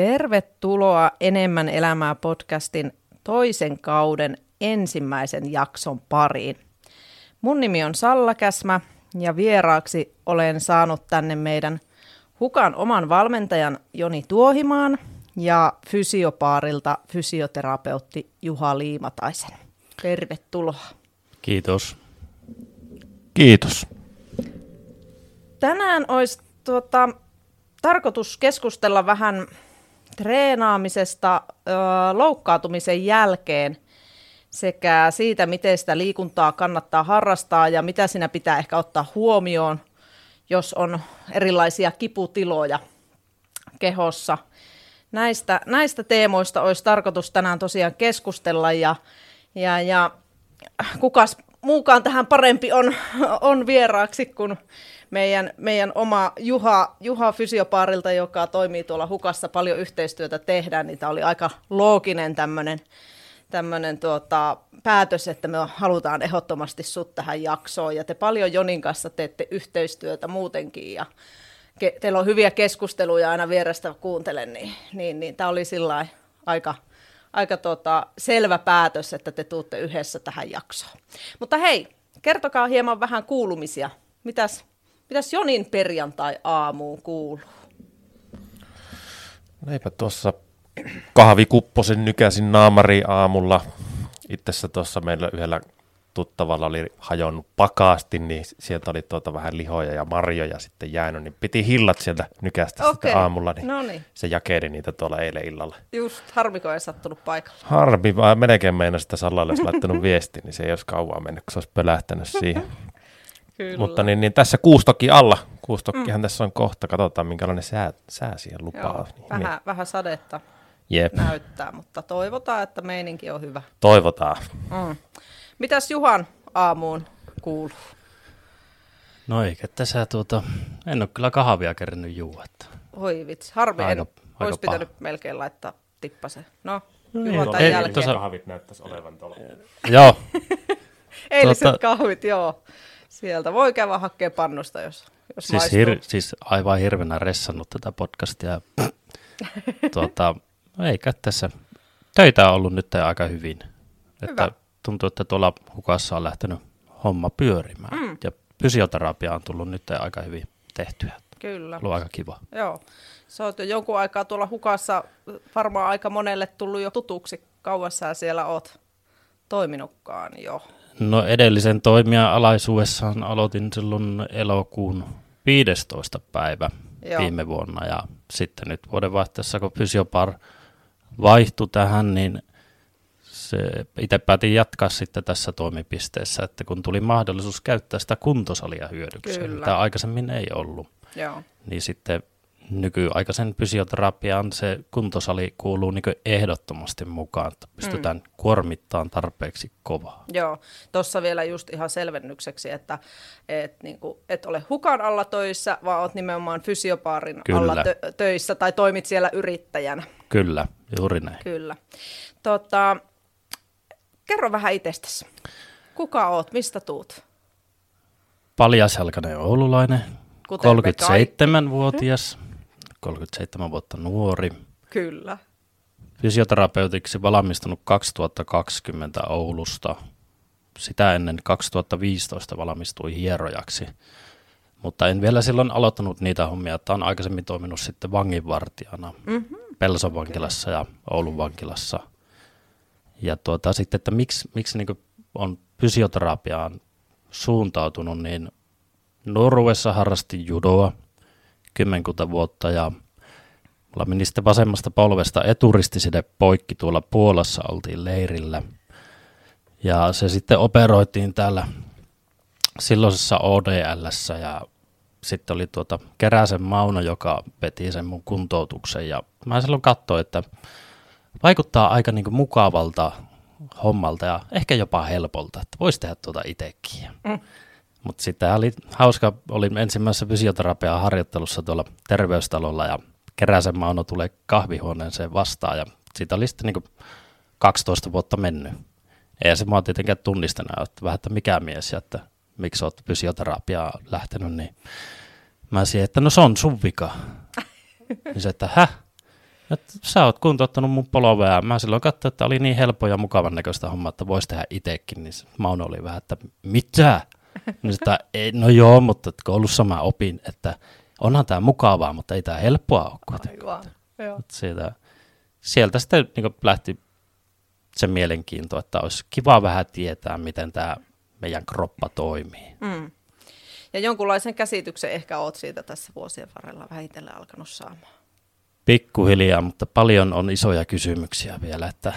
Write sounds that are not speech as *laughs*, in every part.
Tervetuloa Enemmän elämää podcastin toisen kauden ensimmäisen jakson pariin. Mun nimi on Salla Käsmä ja vieraaksi olen saanut tänne meidän Hukan oman valmentajan Joni Tuohimaan ja fysiopaarilta fysioterapeutti Juha Liimataisen. Tervetuloa. Kiitos. Kiitos. Tänään olisi tuota, tarkoitus keskustella vähän treenaamisesta ö, loukkaantumisen jälkeen sekä siitä, miten sitä liikuntaa kannattaa harrastaa ja mitä siinä pitää ehkä ottaa huomioon, jos on erilaisia kiputiloja kehossa. Näistä, näistä teemoista olisi tarkoitus tänään tosiaan keskustella ja, ja, ja kukas muukaan tähän parempi on, on vieraaksi kuin meidän, meidän oma Juha, Juha Fysiopaarilta, joka toimii tuolla Hukassa, paljon yhteistyötä tehdään, niin tämä oli aika looginen tämmöinen tämmöinen tuota, päätös, että me halutaan ehdottomasti sut tähän jaksoon, ja te paljon Jonin kanssa teette yhteistyötä muutenkin, ja ke, teillä on hyviä keskusteluja aina vierestä kuuntelen, niin, niin, niin tämä oli sillä aika, aika tota, selvä päätös, että te tuutte yhdessä tähän jaksoon. Mutta hei, kertokaa hieman vähän kuulumisia. Mitäs, mitäs Jonin perjantai-aamuun kuuluu? No eipä tuossa kahvikupposen nykäsin naamari aamulla. Itse tuossa meillä yhdellä tuttavalla oli hajonnut pakasti, niin sieltä oli tuota vähän lihoja ja marjoja sitten jäänyt, niin piti hillat sieltä nykästä okay. sitten aamulla, niin Noniin. se jakeli niitä tuolla eilen illalla. Just, harmiko ei sattunut paikalle. Harmi, vaan melkein meinasi sitä Sallalle olisi laittanut viesti, niin se ei olisi kauan mennyt, kun se olisi pölähtänyt siihen. *laughs* Kyllä. Mutta niin, niin tässä kuustokki alla, kuustokkihan mm. tässä on kohta, katsotaan minkälainen sää, sää siihen lupaa. Joo, niin, vähän, niin. vähän sadetta Jep. näyttää, mutta toivotaan, että meininki on hyvä. Toivotaan. Mm. Mitäs Juhan aamuun kuuluu? No eikä tässä tuota, en ole kyllä kahvia kerännyt juua. Oi vitsi, harmi, aika, en aika olisi paha. pitänyt melkein laittaa tippasen. No, no Juhan tämän jälkeen. Tuossa... kahvit näyttäisi olevan tuolla. joo. *laughs* Eiliset tuota... kahvit, joo. Sieltä voi käydä hakea pannusta, jos, jos siis, hir- siis aivan hirveänä ressannut tätä podcastia. *laughs* tuota, eikä tässä. Töitä on ollut nyt aika hyvin. Hyvä. Että tuntuu, että tuolla hukassa on lähtenyt homma pyörimään. Mm. Ja fysioterapia on tullut nyt aika hyvin tehtyä. Kyllä. Ollut aika kiva. Joo. Sä oot jo jonkun aikaa tuolla hukassa, varmaan aika monelle tullut jo tutuksi. Kauan sä siellä oot toiminutkaan jo? No edellisen toimijan alaisuudessaan aloitin silloin elokuun 15. päivä Joo. viime vuonna ja sitten nyt vuodenvaihteessa, kun Fysiopar vaihtui tähän, niin se, itse päätin jatkaa sitten tässä toimipisteessä, että kun tuli mahdollisuus käyttää sitä kuntosalia hyödyksi, mitä aikaisemmin ei ollut, Joo. niin sitten nykyaikaisen fysioterapiaan se kuntosali kuuluu niin ehdottomasti mukaan, että pystytään mm. kuormittamaan tarpeeksi kovaa. Joo, tuossa vielä just ihan selvennykseksi, että et, niin kuin, et ole hukan alla töissä, vaan olet nimenomaan fysiopaarin Kyllä. alla tö- töissä tai toimit siellä yrittäjänä. Kyllä, juuri näin. Kyllä. Tota, kerro vähän itsestäsi. Kuka oot, mistä tuut? Paljasjalkainen oululainen, Kuten 37-vuotias. 37 vuotta nuori. Kyllä. Fysioterapeutiksi valmistunut 2020 Oulusta. Sitä ennen 2015 valmistui hierojaksi. Mutta en vielä silloin aloittanut niitä hommia, että olen aikaisemmin toiminut sitten vanginvartijana mm-hmm. Pelson vankilassa ja Oulun vankilassa. Ja tuota, sitten, että miksi, miksi niin on fysioterapiaan suuntautunut, niin Norvessa harrasti judoa – kymmenkunta vuotta ja mulla meni sitten vasemmasta polvesta eturistiside poikki tuolla Puolassa oltiin leirillä. Ja se sitten operoitiin täällä silloisessa ODLssä ja sitten oli tuota Keräsen Mauno, joka veti sen mun kuntoutuksen ja mä silloin katsoin, että vaikuttaa aika niin mukavalta hommalta ja ehkä jopa helpolta, että voisi tehdä tuota itsekin. Mm. Mutta sitten oli hauska, olin ensimmäisessä fysioterapian harjoittelussa tuolla terveystalolla ja Keräsen Mauno tulee kahvihuoneeseen vastaan ja siitä oli sitten niin 12 vuotta mennyt. Ei se mua tietenkään tunnistanut, että vähän, että mikä mies ja että miksi olet fysioterapiaa lähtenyt, niin mä siihen, että no se on sun vika. *laughs* niin se, että häh? että sä oot kuntouttanut mun polvea. Mä silloin katsoin, että oli niin helppo ja mukavan näköistä hommaa, että voisi tehdä itsekin. Niin Mauno oli vähän, että mitä? Niin sitä, ei, no joo, mutta koulussa mä opin, että onhan tämä mukavaa, mutta ei tämä helppoa ole kuitenkaan. Joo. Siitä, sieltä sitten niin lähti se mielenkiinto, että olisi kiva vähän tietää, miten tämä meidän kroppa toimii. Mm. Ja jonkunlaisen käsityksen ehkä oot siitä tässä vuosien varrella vähitellen alkanut saamaan. Pikkuhiljaa, mutta paljon on isoja kysymyksiä vielä, että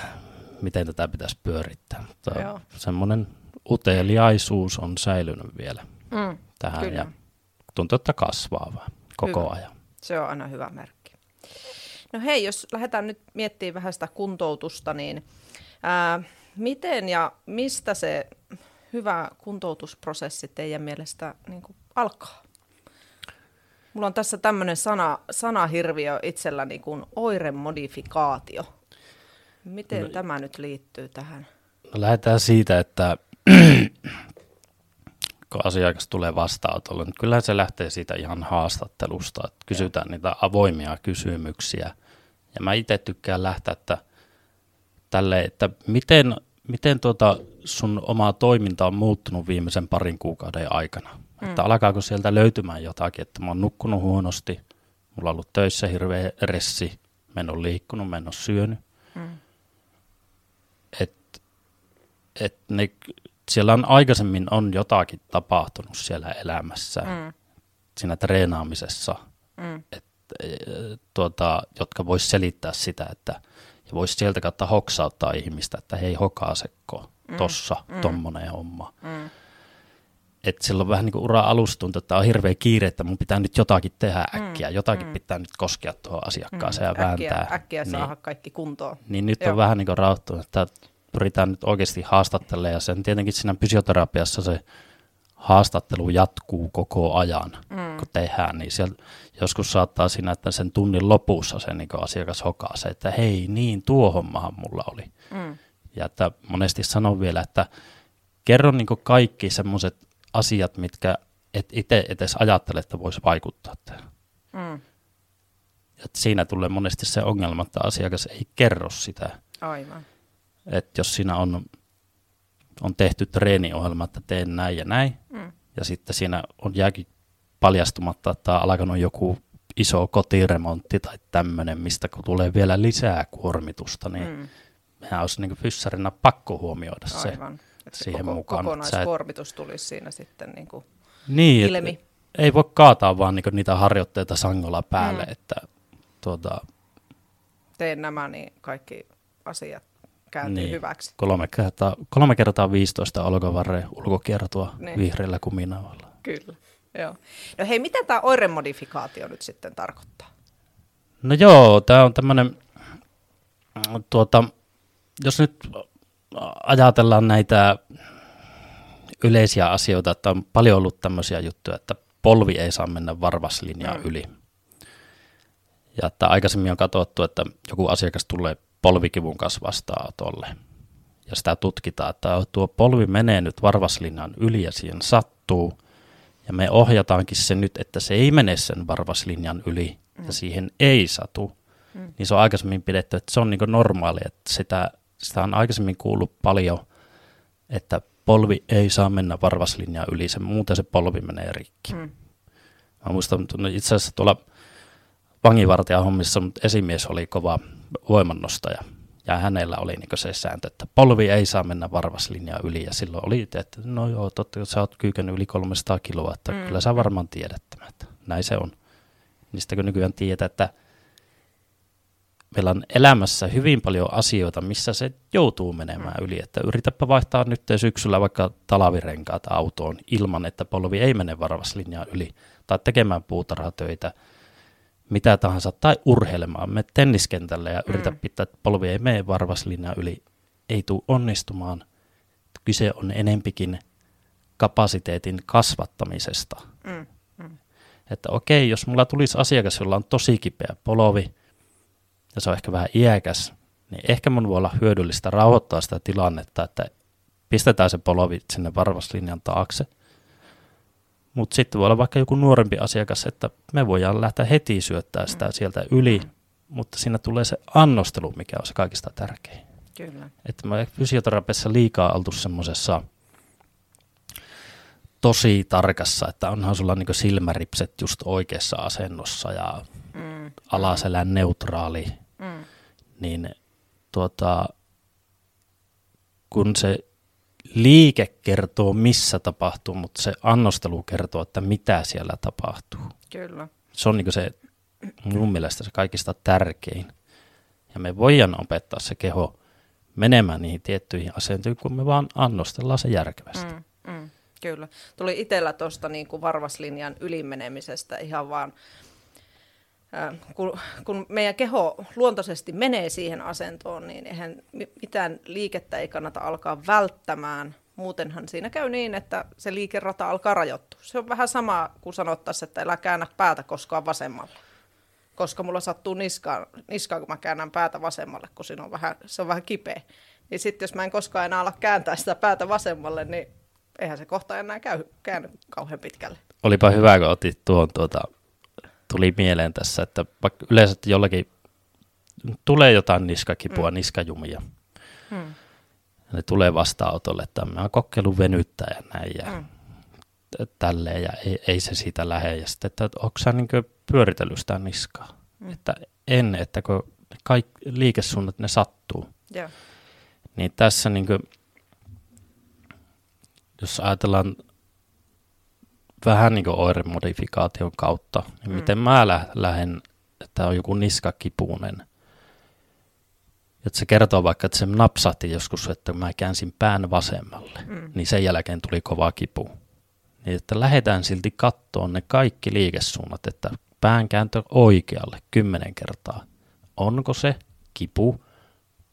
miten tätä pitäisi pyörittää. Mutta Joo. semmoinen uteliaisuus on säilynyt vielä Mm. tähän Kyllä. ja tuntuu, että kasvaa vaan koko Hyvä. ajan. Se on aina hyvä merkki. No hei, jos lähdetään nyt miettimään vähän sitä kuntoutusta, niin ää, miten ja mistä se hyvä kuntoutusprosessi teidän mielestä niin kuin alkaa? Mulla on tässä tämmöinen sana, sanahirviö itselläni kuin oiremodifikaatio. Miten no, tämä nyt liittyy tähän? No, lähdetään siitä, että *clears throat* kun asiakas tulee vastaanotolle, niin kyllähän se lähtee siitä ihan haastattelusta, että kysytään niitä avoimia kysymyksiä. Ja mä itse tykkään lähteä, että tälle, että miten, miten tuota sun oma toiminta on muuttunut viimeisen parin kuukauden aikana. Mm. Että alkaako sieltä löytymään jotakin, että mä oon nukkunut huonosti, mulla on ollut töissä hirveä ressi, mä en ole liikkunut, mä en ole syönyt. Mm. Et, et ne, siellä on aikaisemmin on jotakin tapahtunut siellä elämässä, mm. Mm. siinä treenaamisessa, Mm. et, e, tuota, jotka vois selittää sitä, että ja voisi sieltä kautta hoksauttaa ihmistä, että hei hokaasekko, Mm. tossa, Mm. tommonen homma. Mm. Että silloin vähän niin kuin ura alusta tuntuu, että on hirveä kiire, että mun pitää nyt jotakin tehdä Mm, äkkiä, jotakin mm. pitää nyt koskea tuohon asiakkaaseen ja Mm. Äkkiä, vääntää. äkkiä niin, saada kaikki kuntoon. niin nyt Joo. on vähän niin kuin rauhoittunut, että pyritään nyt oikeasti haastattelemaan ja sen tietenkin siinä fysioterapiassa se haastattelu jatkuu koko ajan, Mm. kun tehdään, niin siellä joskus saattaa siinä, että sen tunnin lopussa se niin asiakas hokaa se, että hei niin, tuo hommahan mulla oli. Mm. Ja että monesti sanon vielä, että kerro niin kaikki semmoiset asiat, mitkä et itse edes ajattele, että voisi vaikuttaa tähän. Mm. Et siinä tulee monesti se ongelma, että asiakas ei kerro sitä. Aivan. Että jos siinä on, on tehty treeniohjelma, että teen näin ja näin, Mm. ja sitten siinä on jääkin paljastumatta, että on alkanut joku iso kotiremontti tai tämmöinen, mistä kun tulee vielä lisää kuormitusta, niin mm. Mehän olisi niin fyssarina pakko huomioida se. Aivan. Että se siihen koko, mukaan, että sä et- Kokonaiskuormitus tulisi siinä sitten niin kuin Niin, et- ilmi. ei voi kaataa vaan niinku niitä harjoitteita sangolla päälle, mm. että tuota, Teen nämä, niin kaikki asiat kääntyy Niin. hyväksi. kolme, kertaa, kolme kertaa 15 olkavarre ulkokiertoa Niin. vihreällä kuminauhalla. Kyllä. Joo. No hei, mitä tämä oiremodifikaatio nyt sitten tarkoittaa? No joo, tämä on tämmöinen, tuota, jos nyt ajatellaan näitä yleisiä asioita, että on paljon ollut tämmöisiä juttuja, että polvi ei saa mennä varvaslinjaa mm. yli. Ja että aikaisemmin on katsottu, että joku asiakas tulee polvikivun kanssa vastaanotolle. Ja sitä tutkitaan, että tuo polvi menee nyt varvaslinjan yli ja siihen sattuu. Ja me ohjataankin se nyt, että se ei mene sen varvaslinjan yli mm. ja siihen ei satu. Mm. Niin se on aikaisemmin pidetty, että se on niin normaali. Että sitä, sitä on aikaisemmin kuullut paljon, että polvi ei saa mennä varvaslinjan yli, se, muuten se polvi menee rikki. Mm. Mä muistan, no itse asiassa tuolla vanginvartijan hommissa esimies oli kova voimannostaja. Ja hänellä oli niin se sääntö, että polvi ei saa mennä varvaslinjaa yli. Ja silloin oli, itse, että no joo, totta, että sä oot kyykännyt yli 300 kiloa, että Mm. mm. kyllä sä varmaan tiedät tämän, että näin se on. Niistä kun nykyään tietää, että meillä on elämässä hyvin paljon asioita, missä se joutuu menemään yli. Että yritäpä vaihtaa nyt syksyllä vaikka talavirenkaat autoon ilman, että polvi ei mene varvaslinjaa yli. Tai tekemään puutarhatöitä, mitä tahansa, tai urheilemaan. Me tenniskentälle ja yritä Mm. pitää, että polvi ei mene varvaslinjaa yli. Ei tule onnistumaan. Kyse on enempikin kapasiteetin kasvattamisesta. Mm. Mm. Että okei, jos mulla tulisi asiakas, jolla on tosi kipeä polvi, ja se on ehkä vähän iäkäs, niin ehkä mun voi olla hyödyllistä rauhoittaa sitä tilannetta, että pistetään se polvi sinne varvaslinjan taakse. Mutta sitten voi olla vaikka joku nuorempi asiakas, että me voidaan lähteä heti syöttää sitä sieltä yli, mutta siinä tulee se annostelu, mikä on se kaikista tärkein. Kyllä. Että me fysioterapiassa liikaa oltu semmoisessa tosi tarkassa, että onhan sulla niin silmäripset just oikeassa asennossa ja mm. alaselän neutraali, mm. niin tuota, kun se liike kertoo, missä tapahtuu, mutta se annostelu kertoo, että mitä siellä tapahtuu. Kyllä. Se on niin se mun mielestä se kaikista tärkein. Ja me voidaan opettaa se keho menemään niihin tiettyihin asentoihin, kun me vaan annostellaan se järkevästi. Mm, mm, kyllä. Tuli itsellä tuosta niin varvaslinjan ylimenemisestä ihan vaan, kun, kun meidän keho luontaisesti menee siihen asentoon, niin eihän mitään liikettä ei kannata alkaa välttämään. Muutenhan siinä käy niin, että se liikerata alkaa rajoittua. Se on vähän sama kuin sanottaisiin, että älä käännä päätä koskaan vasemmalla koska mulla sattuu niskaan, niskaan kun mä käännän päätä vasemmalle, kun siinä on vähän, se on vähän kipeä. Niin sitten jos mä en koskaan enää ala kääntää sitä päätä vasemmalle, niin eihän se kohta enää käy, käänny kauhean pitkälle. Olipa hyvä, kun otit tuon, tuota, tuli mieleen tässä, että vaikka yleensä jollakin tulee jotain niskakipua, mm. niskajumia, mm. ne tulee vastaanotolle, että mä oon kokeillut venyttää ja näin ja mm. tälleen, ja ei, ei se siitä lähde. Ja sitten, että onko sä niin pyöritellyt sitä niskaa. Mm. Että en, että kun kaikki liikesuunnat ne sattuu. Yeah. Niin tässä niin kuin, jos ajatellaan vähän niin kuin oiremodifikaation kautta, niin mm. miten mä lä- lähden, että on joku niskakipunen. Että se kertoo vaikka, että se napsahti joskus, että mä käänsin pään vasemmalle, mm. niin sen jälkeen tuli kova kipu. Niin että lähdetään silti kattoon ne kaikki liikesuunnat, että päänkääntö oikealle kymmenen kertaa. Onko se kipu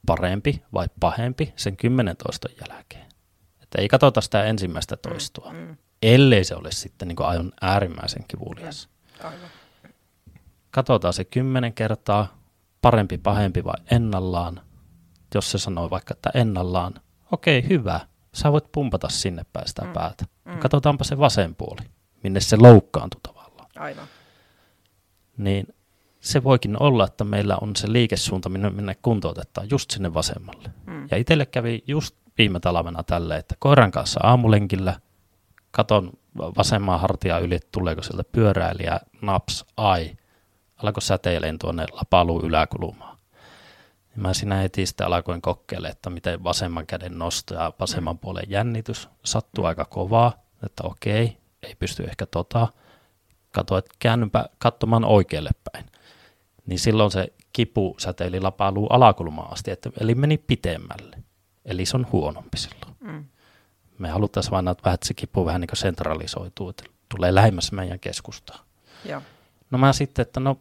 parempi vai pahempi sen kymmenen toiston jälkeen? Että ei katsota sitä ensimmäistä mm, toistoa, mm, mm. Ellei se ole sitten niin aion äärimmäisen kivulias. Mm, Katsotaan se kymmenen kertaa, parempi, pahempi vai ennallaan. Jos se sanoo vaikka, että ennallaan, okei, hyvä, sä voit pumpata sinne päin sitä mm, päätä. Mm. Katsotaanpa se vasen puoli, minne se loukkaantui tavallaan. Aivan niin se voikin olla, että meillä on se liikesuunta, minne, minne kuntoutetaan just sinne vasemmalle. Mm. Ja itselle kävi just viime talvena tälle, että koiran kanssa aamulenkillä katon vasemmaa hartia yli, tuleeko sieltä pyöräilijä, naps, ai, alkoi säteileen tuonne lapaluun yläkulmaan. Ja mä siinä heti sitten alkoin kokeilla, että miten vasemman käden nosto ja vasemman mm. puolen jännitys sattuu aika kovaa, että okei, ei pysty ehkä tota katsoin, että käännynpä katsomaan oikealle päin. Niin silloin se kipu säteili lapaluu alakulmaan asti, että, eli meni pitemmälle. Eli se on huonompi silloin. Mm. Me haluttaisiin vain, että, vähän, se kipu vähän niin kuin sentralisoituu, että tulee lähemmäs meidän keskustaa. Ja. No mä sitten, että no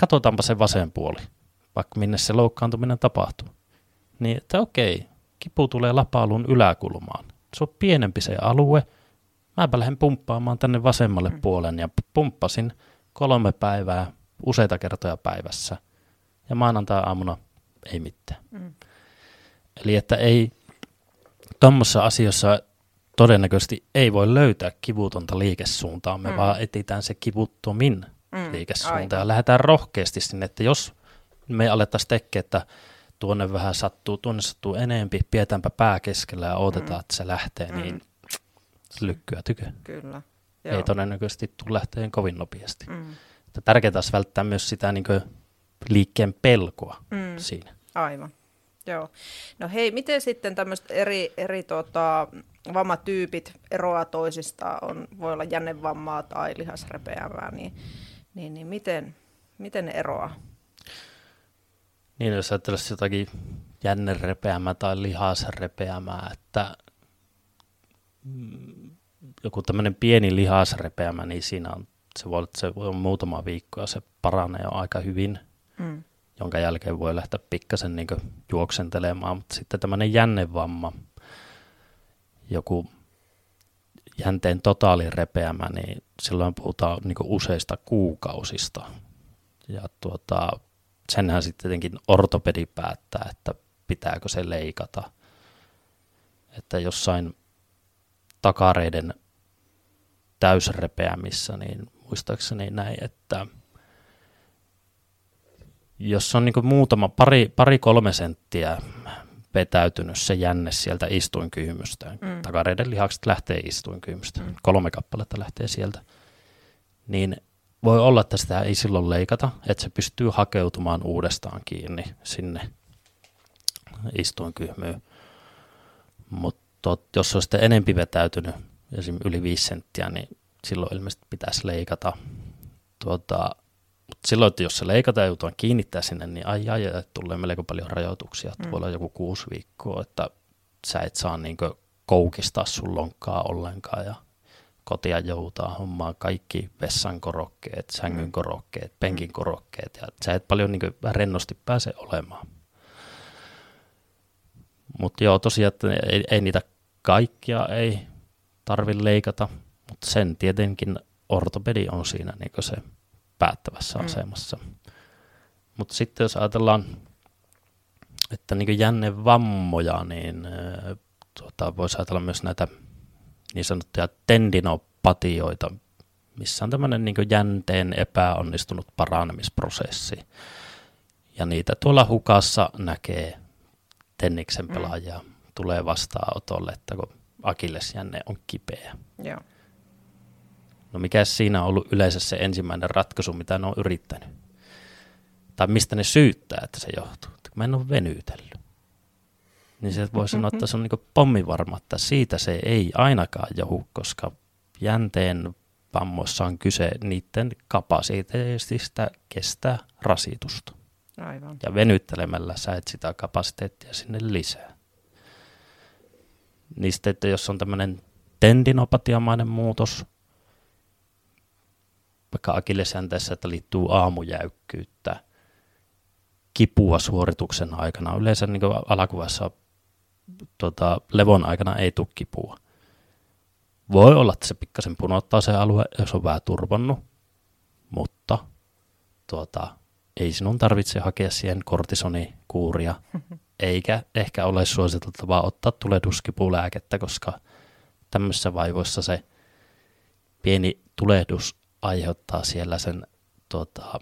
katsotaanpa se vasen puoli, vaikka minne se loukkaantuminen tapahtuu. Niin, että okei, kipu tulee lapalun yläkulmaan. Se on pienempi se alue, mäpä lähden pumppaamaan tänne vasemmalle mm. puolen ja pumppasin kolme päivää useita kertoja päivässä. Ja maanantai-aamuna ei mitään. Mm. Eli että ei tuommoisessa asiassa todennäköisesti ei voi löytää kivutonta liikesuuntaa, me mm. vaan etitään se kivuttomin mm. liikesuunta Aivan. ja lähdetään rohkeasti sinne, että jos me alettaisiin tekemään, että tuonne vähän sattuu, tuonne sattuu enempi, pietäänpä pää keskellä ja odotetaan, mm. että se lähtee, niin mm. niin lykkyä tykö. Kyllä. Joo. Ei todennäköisesti tule lähteen kovin nopeasti. Mm. Tärkeää olisi välttää myös sitä niin liikkeen pelkoa mm. siinä. Aivan. Joo. No hei, miten sitten tämmöiset eri, eri tota, vammatyypit eroaa toisistaan? On, voi olla jännevammaa tai lihasrepeämää, niin, niin, niin miten, miten ne eroaa? Niin, jos ajattelisi jotakin jännerepeämää tai lihasrepeämää, että Mm, joku tämmöinen pieni lihasrepeämä, niin siinä on, se voi, se voi olla muutama viikko ja se paranee jo aika hyvin, mm. Jonka jälkeen voi lähteä pikkasen niin juoksentelemaan, mutta sitten tämmöinen jännevamma, joku jänteen totaalirepeämä, niin silloin puhutaan niin useista kuukausista. Ja tuota, senhän sitten tietenkin ortopedi päättää, että pitääkö se leikata. Että jossain takareiden täysrepeämissä, niin muistaakseni näin, että jos on niin muutama, pari, pari kolme senttiä vetäytynyt se jänne sieltä istuinkyhmystä, mm. takareiden lihakset lähtee istuinkyhmystä, mm. kolme kappaletta lähtee sieltä, niin voi olla, että sitä ei silloin leikata, että se pystyy hakeutumaan uudestaan kiinni sinne istuinkyhmyyn. Mutta jos se on sitten enempi vetäytynyt, esimerkiksi yli 5 senttiä, niin silloin ilmeisesti pitäisi leikata. Tuota, mutta silloin, että jos se leikataan ja joutuu kiinnittää sinne, niin ai ai, ai tulee melko paljon rajoituksia. Mm. Voi olla joku kuusi viikkoa, että sä et saa niin koukistaa sun lonkkaa ollenkaan ja kotia joutaa hommaa kaikki vessan korokkeet, sängyn mm. korokkeet, penkin mm. korokkeet ja sä et paljon niin rennosti pääse olemaan. Mutta joo, tosiaan, että ei, ei niitä kaikkia ei tarvi leikata, mutta sen tietenkin ortopedi on siinä niin se päättävässä mm. asemassa. Mutta sitten jos ajatellaan, että niin jännevammoja, niin tuota, voisi ajatella myös näitä niin sanottuja tendinopatioita, missä on tämmöinen niin jänteen epäonnistunut paranemisprosessi. Ja niitä tuolla hukassa näkee tenniksen mm. pelaajia mm. tulee vastaanotolle, että kun akillesjänne on kipeä. Joo. No mikä siinä on ollut yleensä se ensimmäinen ratkaisu, mitä ne on yrittänyt? Tai mistä ne syyttää, että se johtuu? Että mä en ole venytellyt. Niin se voi sanoa, että se on niin pommivarma, että siitä se ei ainakaan johu, koska jänteen vammoissa on kyse niiden kapasiteetista kestää rasitusta. Aivan. Ja venyttelemällä sä et sitä kapasiteettia sinne lisää. Niin sitten, että jos on tämmöinen tendinopatiamainen muutos, vaikka akillesjänteessä, että liittyy aamujäykkyyttä, kipua suorituksen aikana. Yleensä niin alakuvassa tota, levon aikana ei tule kipua. Voi olla, että se pikkasen punottaa se alue, jos on vähän turvannut, mutta tuota, ei sinun tarvitse hakea siihen kortisonikuuria, *laughs* eikä ehkä ole suositeltavaa ottaa tulehduskipulääkettä, koska tämmöisissä vaivoissa se pieni tulehdus aiheuttaa siellä sen tuota,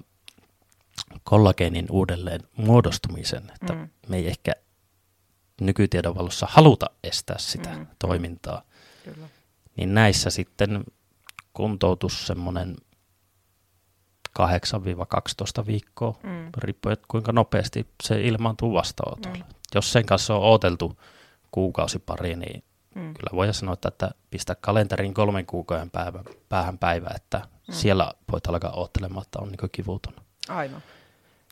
kollageenin uudelleen muodostumisen, että mm. me ei ehkä nykytiedon valossa haluta estää sitä mm. toimintaa. Kyllä. Niin näissä sitten kuntoutus semmoinen 8-12 viikkoa, mm. riippuen kuinka nopeasti se ilmaantuu vastaanotolle. Mm. Jos sen kanssa on odoteltu kuukausi pari, niin mm. kyllä voi sanoa, että pistä kalenterin kolmen kuukauden päivä, päähän päivä, että mm. siellä voit alkaa odottelemaan, että on niin kivuton. Aivan,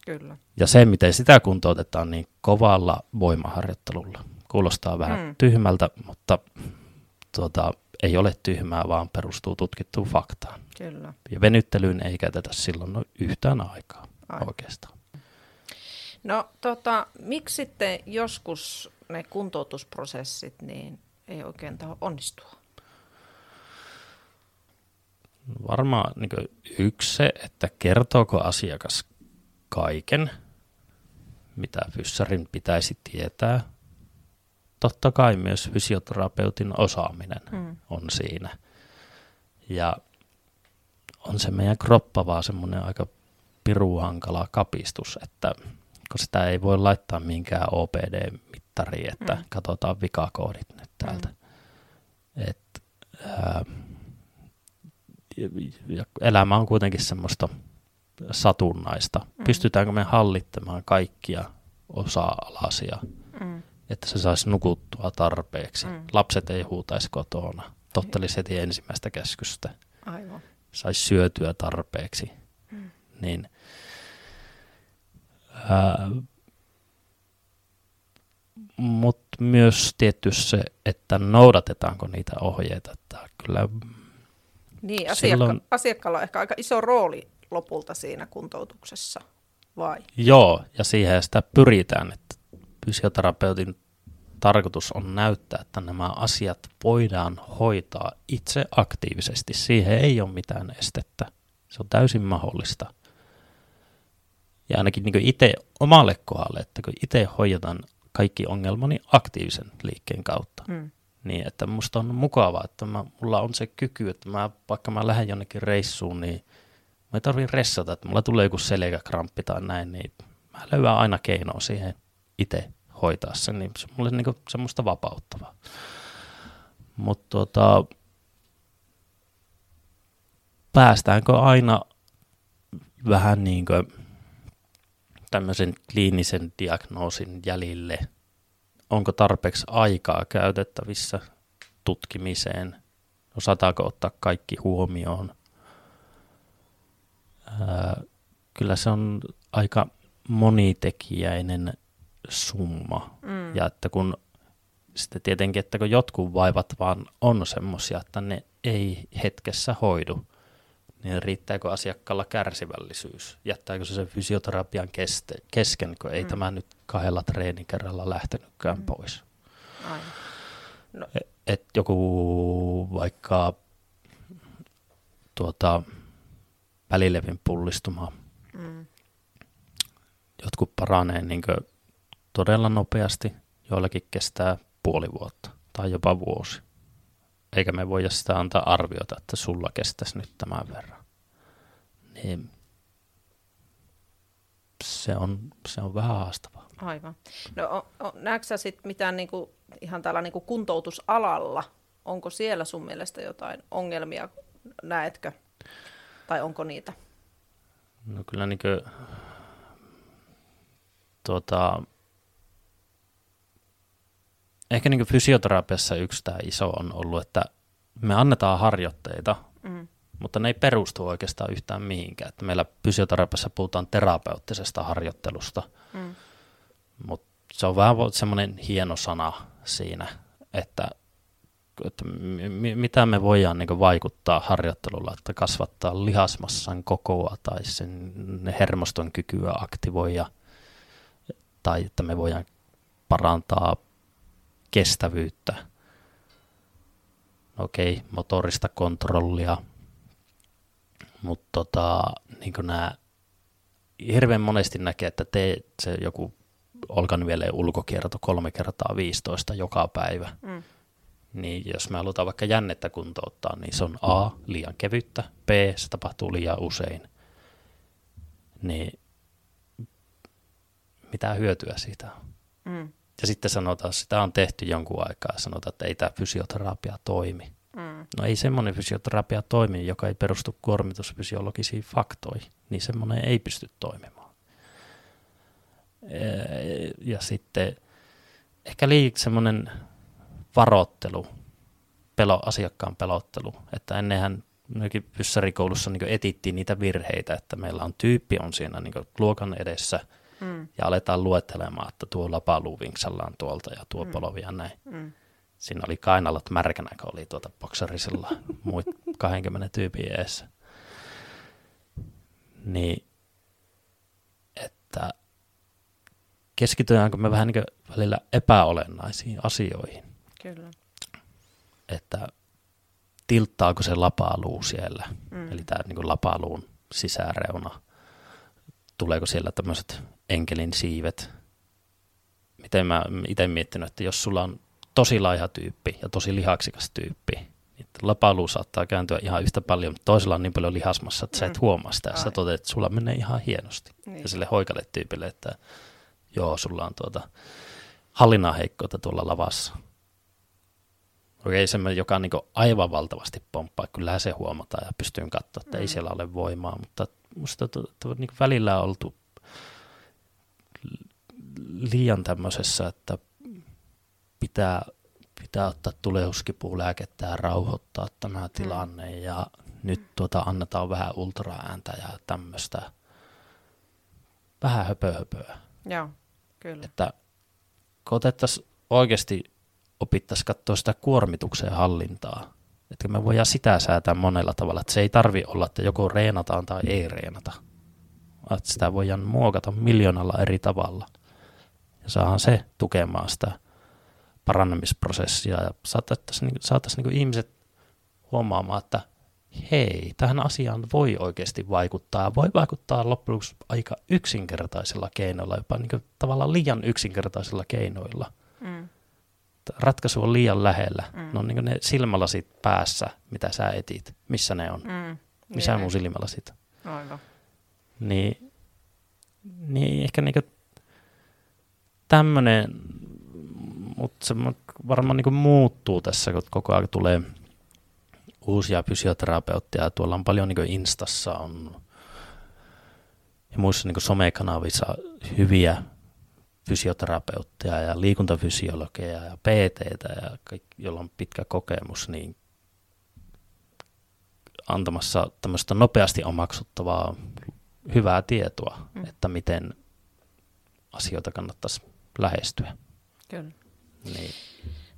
kyllä. Ja se, miten sitä kuntoutetaan, niin kovalla voimaharjoittelulla. Kuulostaa vähän mm. tyhmältä, mutta tuota, ei ole tyhmää, vaan perustuu tutkittuun faktaan. Kyllä. Ja venyttelyyn ei käytetä silloin no yhtään aikaa Ai. oikeastaan. No tota, miksi sitten joskus ne kuntoutusprosessit niin ei oikein taho onnistua? Varmaan niin yksi se, että kertooko asiakas kaiken, mitä fyssarin pitäisi tietää – totta kai myös fysioterapeutin osaaminen mm. on siinä. Ja on se meidän kroppa vaan semmoinen aika piruhankala kapistus, että kun sitä ei voi laittaa minkään OPD-mittariin, että mm. katsotaan vikakoodit nyt täältä. Mm. Et, ää, ja elämä on kuitenkin semmoista satunnaista. Mm. Pystytäänkö me hallittamaan kaikkia osa-alasia? Mm että se saisi nukuttua tarpeeksi. Mm. Lapset ei huutaisi kotona. Tottelisi heti ensimmäistä käskystä. Aivan. Saisi syötyä tarpeeksi. Mm. Niin, mutta myös tietty se, että noudatetaanko niitä ohjeita. Että kyllä niin, asiakka- silloin... asiakkaalla on ehkä aika iso rooli lopulta siinä kuntoutuksessa, vai? Joo, ja siihen sitä pyritään, että fysioterapeutin tarkoitus on näyttää, että nämä asiat voidaan hoitaa itse aktiivisesti. Siihen ei ole mitään estettä. Se on täysin mahdollista. Ja ainakin niin itse omalle kohdalle, että kun itse hoidetaan kaikki ongelmani aktiivisen liikkeen kautta, mm. niin että musta on mukavaa, että mä, mulla on se kyky, että mä, vaikka mä lähden jonnekin reissuun, niin mä ei tarvitse ressata, että mulla tulee joku selkäkramppi tai näin, niin mä löydän aina keinoa siihen itse hoitaa sen, niin se on mulle niinku semmoista vapauttavaa. Mutta tota, päästäänkö aina vähän niin kuin tämmöisen kliinisen diagnoosin jäljille? Onko tarpeeksi aikaa käytettävissä tutkimiseen? Osataanko ottaa kaikki huomioon? Ää, kyllä se on aika monitekijäinen summa. Mm. Ja että kun sitten tietenkin, että kun jotkut vaivat vaan on semmoisia, että ne ei hetkessä hoidu, niin riittääkö asiakkaalla kärsivällisyys? Jättääkö se sen fysioterapian keste, kesken, kun ei mm. tämä nyt kahdella treenikerralla lähtenytkään mm. pois? No. Et, et joku vaikka tuota, välilevin pullistuma, mm. jotkut paranee niin todella nopeasti, joillakin kestää puoli vuotta tai jopa vuosi. Eikä me voida sitä antaa arviota, että sulla kestäisi nyt tämän verran. Niin se on, se on vähän haastavaa. Aivan. No, näetkö sä sit mitään niinku, ihan täällä niinku kuntoutusalalla? Onko siellä sun mielestä jotain ongelmia, näetkö? Tai onko niitä? No kyllä niin kuin, tuota, ehkä niin fysioterapiassa yksi tämä iso on ollut, että me annetaan harjoitteita, mm. mutta ne ei perustu oikeastaan yhtään mihinkään. Että meillä fysioterapiassa puhutaan terapeuttisesta harjoittelusta, mm. mutta se on vähän semmoinen hieno sana siinä, että, että mitä me voidaan niin vaikuttaa harjoittelulla, että kasvattaa lihasmassan kokoa tai sen hermoston kykyä aktivoida, tai että me voidaan parantaa kestävyyttä. Okei, okay, motorista kontrollia, mutta tota, niin nämä hirveän monesti näkee, että tee se joku olkanvieleen ulkokierto kolme kertaa 15 joka päivä. Mm. Niin jos me halutaan vaikka jännettä kuntouttaa, niin se on A, liian kevyttä, B, se tapahtuu liian usein. Niin mitä hyötyä siitä on? Mm. Ja sitten sanotaan, että sitä on tehty jonkun aikaa ja sanotaan, että ei tämä fysioterapia toimi. Mm. No ei semmoinen fysioterapia toimi, joka ei perustu kuormitusfysiologisiin faktoihin, niin semmoinen ei pysty toimimaan. Ja sitten ehkä liikaa semmoinen varottelu, pelo, asiakkaan pelottelu, että ennenhän mekin pyssärikoulussa niin etittiin niitä virheitä, että meillä on tyyppi on siinä niin luokan edessä – mm. ja aletaan luettelemaan, että tuo lapaluu vinksallaan tuolta ja tuo mm. polovi ja näin. Mm. Siinä oli kainalat märkänä, kun oli tuota bokserisilla *laughs* muut 20 tyypin eessä. Niin, että keskitytäänkö me vähän niin välillä epäolennaisiin asioihin. Kyllä. Että tilttaako se lapaluu siellä, mm. eli tämä niin lapaluun sisäreuna, tuleeko siellä tämmöiset enkelin siivet. Miten mä itse miettinyt, että jos sulla on tosi laiha tyyppi ja tosi lihaksikas tyyppi, niin lapaluu saattaa kääntyä ihan yhtä paljon, mutta toisella on niin paljon lihasmassa, että mm. sä et mm. huomaa sitä. Sä toteat, että sulla menee ihan hienosti. Niin. Ja sille hoikalle tyypille, että joo, sulla on tuota hallinnan heikkoutta tuolla lavassa. Okei, semmoinen, joka on niin aivan valtavasti pomppaa, kyllähän se huomataan ja pystyy katsoa, että mm. ei siellä ole voimaa, mutta musta niin välillä on oltu liian tämmöisessä, että pitää, pitää ottaa tuleuskipulääkettä ja rauhoittaa tämä mm. tilanne mm. ja nyt tuota annetaan vähän ultraääntä ja tämmöistä vähän höpö höpöä. Joo, kyllä. Että kun otettaisiin oikeasti opittaisiin katsoa sitä kuormituksen hallintaa, että me voidaan sitä säätää monella tavalla, että se ei tarvi olla, että joko reenataan tai ei reenata, että sitä voidaan muokata miljoonalla eri tavalla – ja saadaan se tukemaan sitä parannamisprosessia ja saataisiin, saataisiin niin ihmiset huomaamaan, että hei, tähän asiaan voi oikeasti vaikuttaa. Voi vaikuttaa loppujen aika yksinkertaisilla keinoilla, jopa niin tavallaan liian yksinkertaisilla keinoilla. Mm. Ratkaisu on liian lähellä. Mm. Ne on niin ne silmälasit päässä, mitä sä etit. Missä ne on? Mm. Missä mun silmälasit? Aivan. Niin niin ehkä niinku tämmöinen, mutta se varmaan niinku muuttuu tässä, kun koko ajan tulee uusia fysioterapeutteja. Tuolla on paljon niinku Instassa on ja muissa niin somekanavissa hyviä fysioterapeutteja ja liikuntafysiologeja ja pt ja kaikki, joilla on pitkä kokemus, niin antamassa tämmöistä nopeasti omaksuttavaa hyvää tietoa, mm. että miten asioita kannattaisi lähestyä. Kyllä. Niin.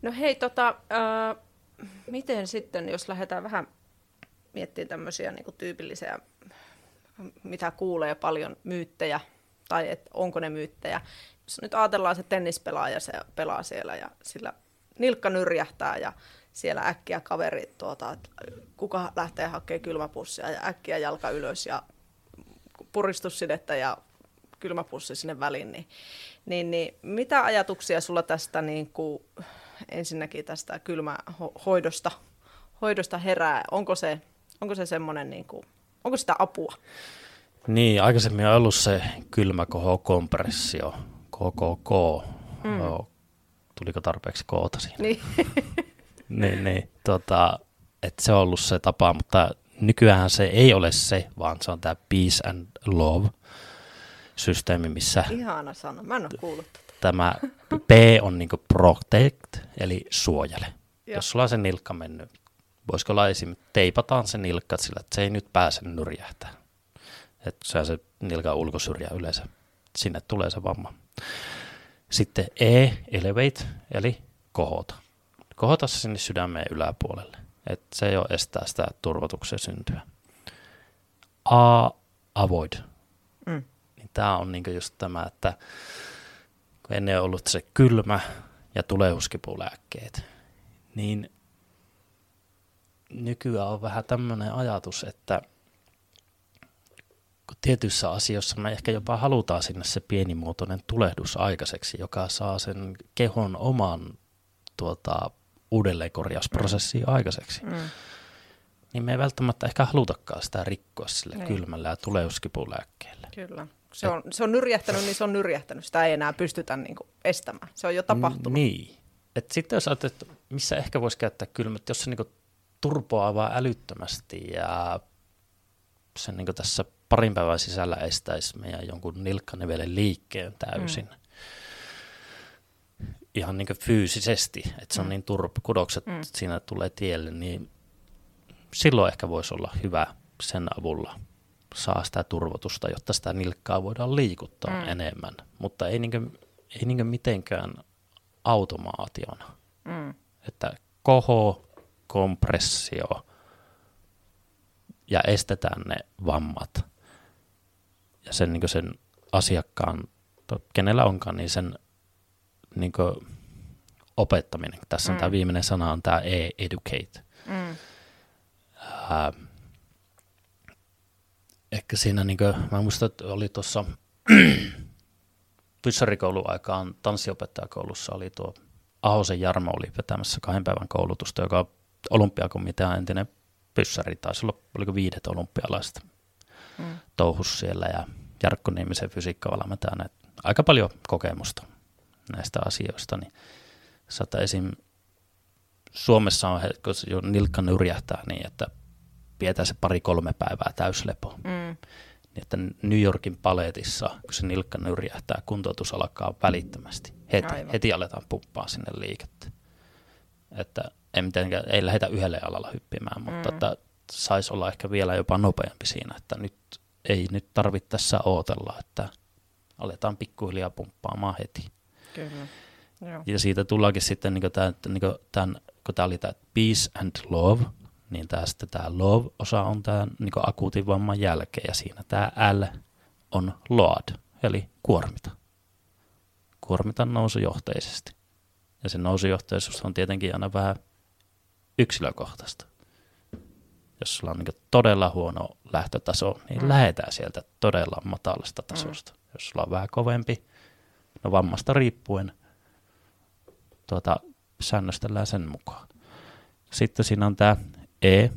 No hei, tota, äh, miten sitten, jos lähdetään vähän miettimään tämmöisiä niin tyypillisiä mitä kuulee paljon myyttejä, tai että onko ne myyttejä. Jos nyt ajatellaan se tennispelaaja, se pelaa siellä ja sillä nilkka nyrjähtää ja siellä äkkiä kaveri, tuota, kuka lähtee hakemaan kylmäpussia ja äkkiä jalka ylös ja puristussidettä ja kylmäpussi sinne väliin, niin, niin, niin mitä ajatuksia sulla tästä niin kuin, ensinnäkin tästä kylmähoidosta hoidosta herää? Onko se, onko se semmoinen niin kuin, Onko sitä apua? Niin, aikaisemmin on ollut se kylmä kompressio, KKK. Mm. Tuliko tarpeeksi koota siinä? Niin. *laughs* niin, niin tota, että se on ollut se tapa, mutta nykyään se ei ole se, vaan se on tämä peace and love systeemi, missä... Ihana sana, mä en ole kuullut tätä. Tämä P on niinku protect, eli suojele. Joo. Jos sulla on se nilkka mennyt voisiko olla esim. teipataan se nilkka sillä, että se ei nyt pääse nyrjähtää. Että se on se nilkan ulkosyrjä yleensä. Sinne tulee se vamma. Sitten E, elevate, eli kohota. Kohota se sinne sydämeen yläpuolelle. Että se jo estää sitä turvotuksen syntyä. A, avoid. Tämä on niinku just tämä, että kun ennen on ollut se kylmä ja tulehuskipulääkkeet, niin nykyään on vähän tämmöinen ajatus, että kun tietyissä asioissa me ehkä jopa halutaan sinne se pienimuotoinen tulehdus aikaiseksi, joka saa sen kehon oman tuota, uudelleenkorjausprosessia mm. aikaiseksi. Mm. Niin me ei välttämättä ehkä halutakaan sitä rikkoa sille niin. kylmällä ja tuleuskipulääkkeelle. Kyllä. Se on, se on nyrjähtänyt, niin se on nyrjähtänyt. Sitä ei enää pystytä niin kuin estämään. Se on jo tapahtunut. Niin. Et sitten jos ajattelet, missä ehkä voisi käyttää kylmät, jos se niin turpoaa vaan älyttömästi ja se niin tässä parin päivän sisällä estäisi meidän jonkun nilkkanivelen liikkeen täysin. Mm. Ihan niin fyysisesti, että se on mm. niin turpo, kudokset mm. siinä tulee tielle, niin silloin ehkä voisi olla hyvä sen avulla saa sitä turvotusta, jotta sitä nilkkaa voidaan liikuttaa mm. enemmän, mutta ei, niin kuin, ei niin mitenkään automaationa. Mm. Että koho, kompressio ja estetään ne vammat. Ja sen, niin sen asiakkaan, kenellä onkaan, niin sen niin opettaminen. Tässä on mm. tämä viimeinen sana, on tämä e-educate. Mm. Äh, ehkä siinä, niin kuin, mä muistan, että oli tuossa *clears throat* pyssärikoulun aikaan tanssiopettajakoulussa oli tuo Ahosen Jarmo oli vetämässä kahden päivän koulutusta, joka olympiakomitea entinen pyssäri, taisi olla, oliko viidet olympialaiset mm. touhus siellä ja Jarkko Niemisen fysiikkavalmentajana. Aika paljon kokemusta näistä asioista, niin sata esim. Suomessa on, kun jo nilkka nyrjähtää niin, että pidetään se pari-kolme päivää täyslepo. Mm. Niin että New Yorkin paletissa, kun se nilkka nyrjähtää, kuntoutus alkaa välittömästi. Heti, heti aletaan puppaa sinne liikettä. Että ei, mitenkään, ei lähdetä yhdelle alalla hyppimään, mutta mm. että saisi olla ehkä vielä jopa nopeampi siinä, että nyt ei nyt tarvitse tässä ootella, että aletaan pikkuhiljaa pumppaamaan heti. Kyllä. Joo. Ja siitä tullaankin sitten, niin tämän, niin tämän, kun tämä oli tämä peace and love, niin tämä sitten tämä love-osa on tämä niin akuutin vamman jälkeen, ja siinä tämä L on load, eli kuormita. Kuormita nousujohteisesti. Ja se nousujohteisuus on tietenkin aina vähän yksilökohtaista. Jos sulla on niin todella huono lähtötaso, niin mm. lähetään sieltä todella matalasta tasosta. Mm. Jos sulla on vähän kovempi, no vammasta riippuen, tuota, säännöstellään sen mukaan. Sitten siinä on tämä E,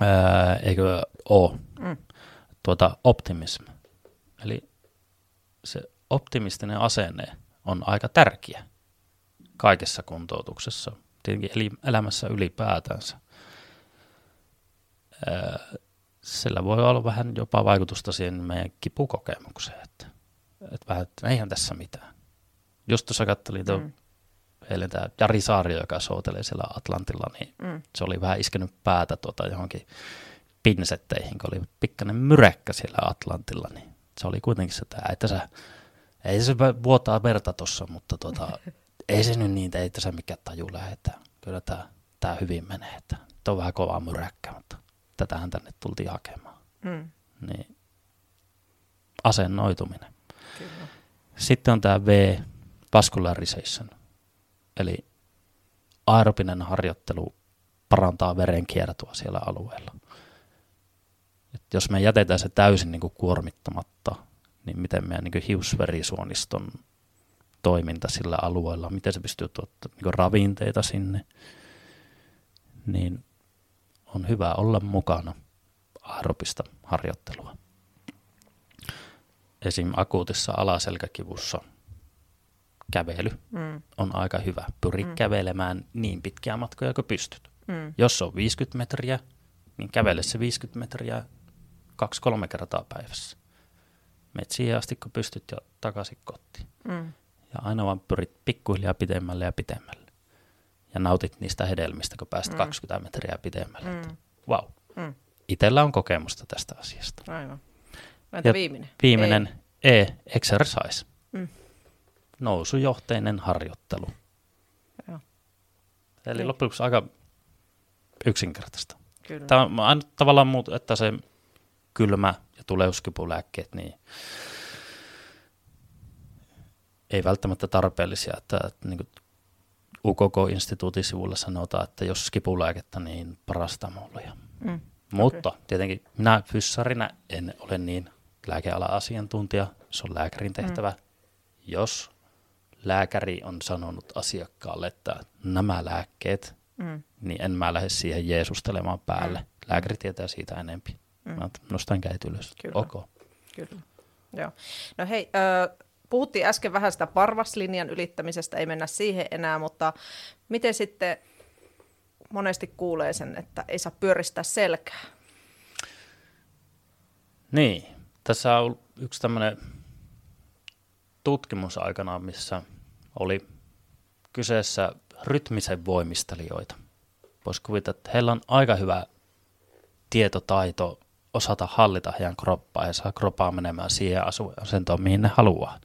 ää, eikö O, mm. tuota optimism. Eli se optimistinen asenne on aika tärkeä kaikessa kuntoutuksessa, tietenkin elämässä ylipäätänsä. Sillä voi olla vähän jopa vaikutusta siihen meidän kipukokemukseen, että, että vähän, että eihän tässä mitään. Just tuossa katselin mm. Eilen tämä Jari Saario, joka soutelee siellä Atlantilla, niin mm. se oli vähän iskenyt päätä tuota johonkin pinsetteihin, kun oli pikkainen myrekkä siellä Atlantilla, niin se oli kuitenkin se, että, että sä, ei se vuotaa verta tuossa, mutta tuota, *laughs* ei se nyt niin, ei tässä mikään taju lähde, että kyllä tämä, tämä hyvin menee, että on vähän kova myräkkä, mutta tätähän tänne tultiin hakemaan. Mm. Niin asennoituminen. Kyllä. Sitten on tämä V, vascularization, eli aerobinen harjoittelu parantaa verenkiertoa siellä alueella. Et jos me jätetään se täysin niin kuin kuormittamatta, niin miten meidän niin hiusverisuoniston toiminta sillä alueella, miten se pystyy tuottamaan niin ravinteita sinne, niin on hyvä olla mukana aerobista harjoittelua. Esim. akuutissa alaselkäkivussa kävely mm. on aika hyvä. Pyri mm. kävelemään niin pitkiä matkoja kuin pystyt. Mm. Jos on 50 metriä, niin kävele se 50 metriä kaksi-kolme kertaa päivässä. Meet siihen asti, kun pystyt jo takaisin kotiin. Mm. Ja aina vaan pyrit pikkuhiljaa pitemmälle ja pitemmälle. Ja nautit niistä hedelmistä, kun pääset mm. 20 metriä pitemmälle. Mm. Wow. Mm. Itellä on kokemusta tästä asiasta. Aivan. Entä ja viimeinen? Viimeinen E, e exercise. Mm. Nousujohteinen harjoittelu. Joo. Eli niin. loppujen aika yksinkertaista. Kyllä. Tämä on aina tavallaan muut, että se kylmä ja tuleuskipulääkkeet, niin ei välttämättä tarpeellisia. Että, että niin UKK-instituutin sivulla sanotaan, että jos kipulääkettä, niin parastamolia. Mm. Mutta okay. tietenkin minä fyssarina en ole niin lääkeala-asiantuntija, se on lääkärin tehtävä. Mm. Jos lääkäri on sanonut asiakkaalle, että nämä lääkkeet, mm. niin en mä lähde siihen jeesustelemaan päälle. Mm. Lääkäri tietää siitä enempi. Mm. Mä nostan kädet ylös. Kyllä. Okay. Kyllä. Joo. No hei, äh, puhuttiin äsken vähän sitä parvaslinjan ylittämisestä, ei mennä siihen enää, mutta miten sitten monesti kuulee sen, että ei saa pyöristää selkää? Niin, tässä on yksi tämmöinen tutkimus aikana, missä oli kyseessä rytmisen voimistelijoita. Voisi kuvitella, että heillä on aika hyvä tietotaito osata hallita heidän kroppaa ja saa kroppaa menemään siihen asentoon, mihin ne haluaa.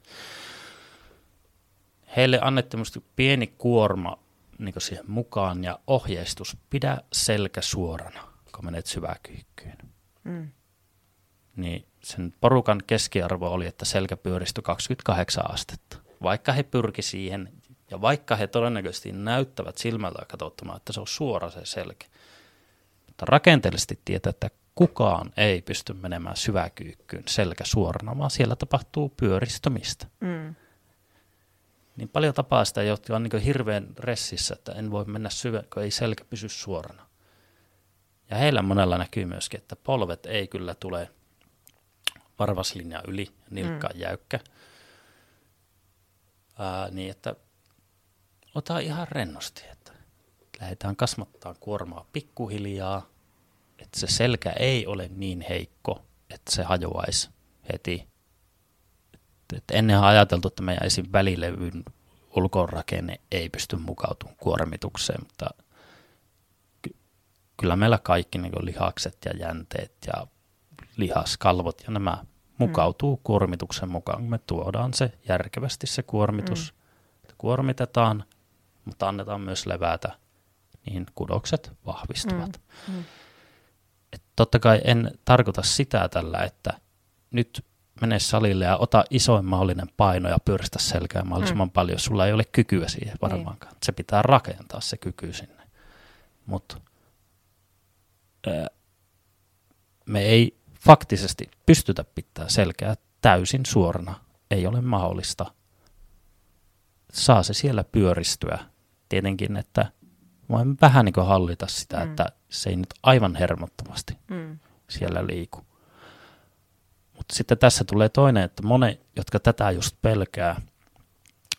Heille annettiin pieni kuorma niin siihen mukaan ja ohjeistus, pidä selkä suorana, kun menet syväkyykkyyn. Mm. Niin sen porukan keskiarvo oli, että selkä pyöristyi 28 astetta. Vaikka he pyrki siihen, ja vaikka he todennäköisesti näyttävät silmällä katsottuna, että se on suora se selkä, mutta rakenteellisesti tietää, että kukaan ei pysty menemään syväkyykkyyn selkä suorana, vaan siellä tapahtuu pyöristymistä. Mm. Niin paljon tapaa sitä, jotka on niin hirveän ressissä, että en voi mennä syvä, kun ei selkä pysy suorana. Ja heillä monella näkyy myöskin, että polvet ei kyllä tule varvaslinja yli, nilkka mm. jäykkä. Ää, niin, että ota ihan rennosti, että lähdetään kasmattaa kuormaa pikkuhiljaa, että se selkä ei ole niin heikko, että se hajoaisi heti. Et ennen on ajateltu, että meidän esim. välilevyn ulkorakenne ei pysty mukautumaan kuormitukseen, mutta ky- kyllä meillä kaikki niin lihakset ja jänteet ja lihaskalvot ja nämä mukautuu mm. kuormituksen mukaan. Me tuodaan se järkevästi se kuormitus, mm. kuormitetaan, mutta annetaan myös levätä, niin kudokset vahvistuvat. Mm. Mm. Et totta kai en tarkoita sitä tällä, että nyt mene salille ja ota isoin mahdollinen paino ja pyöristä selkää mahdollisimman mm. paljon. Sulla ei ole kykyä siihen varmaankaan. Niin. Se pitää rakentaa se kyky sinne. Mutta me ei faktisesti pystytä pitää selkää täysin suorana. Ei ole mahdollista. Saa se siellä pyöristyä. Tietenkin, että voin vähän niin hallita sitä, mm. että se ei nyt aivan hermottomasti mm. siellä liiku Mutta sitten tässä tulee toinen, että monet, jotka tätä just pelkää,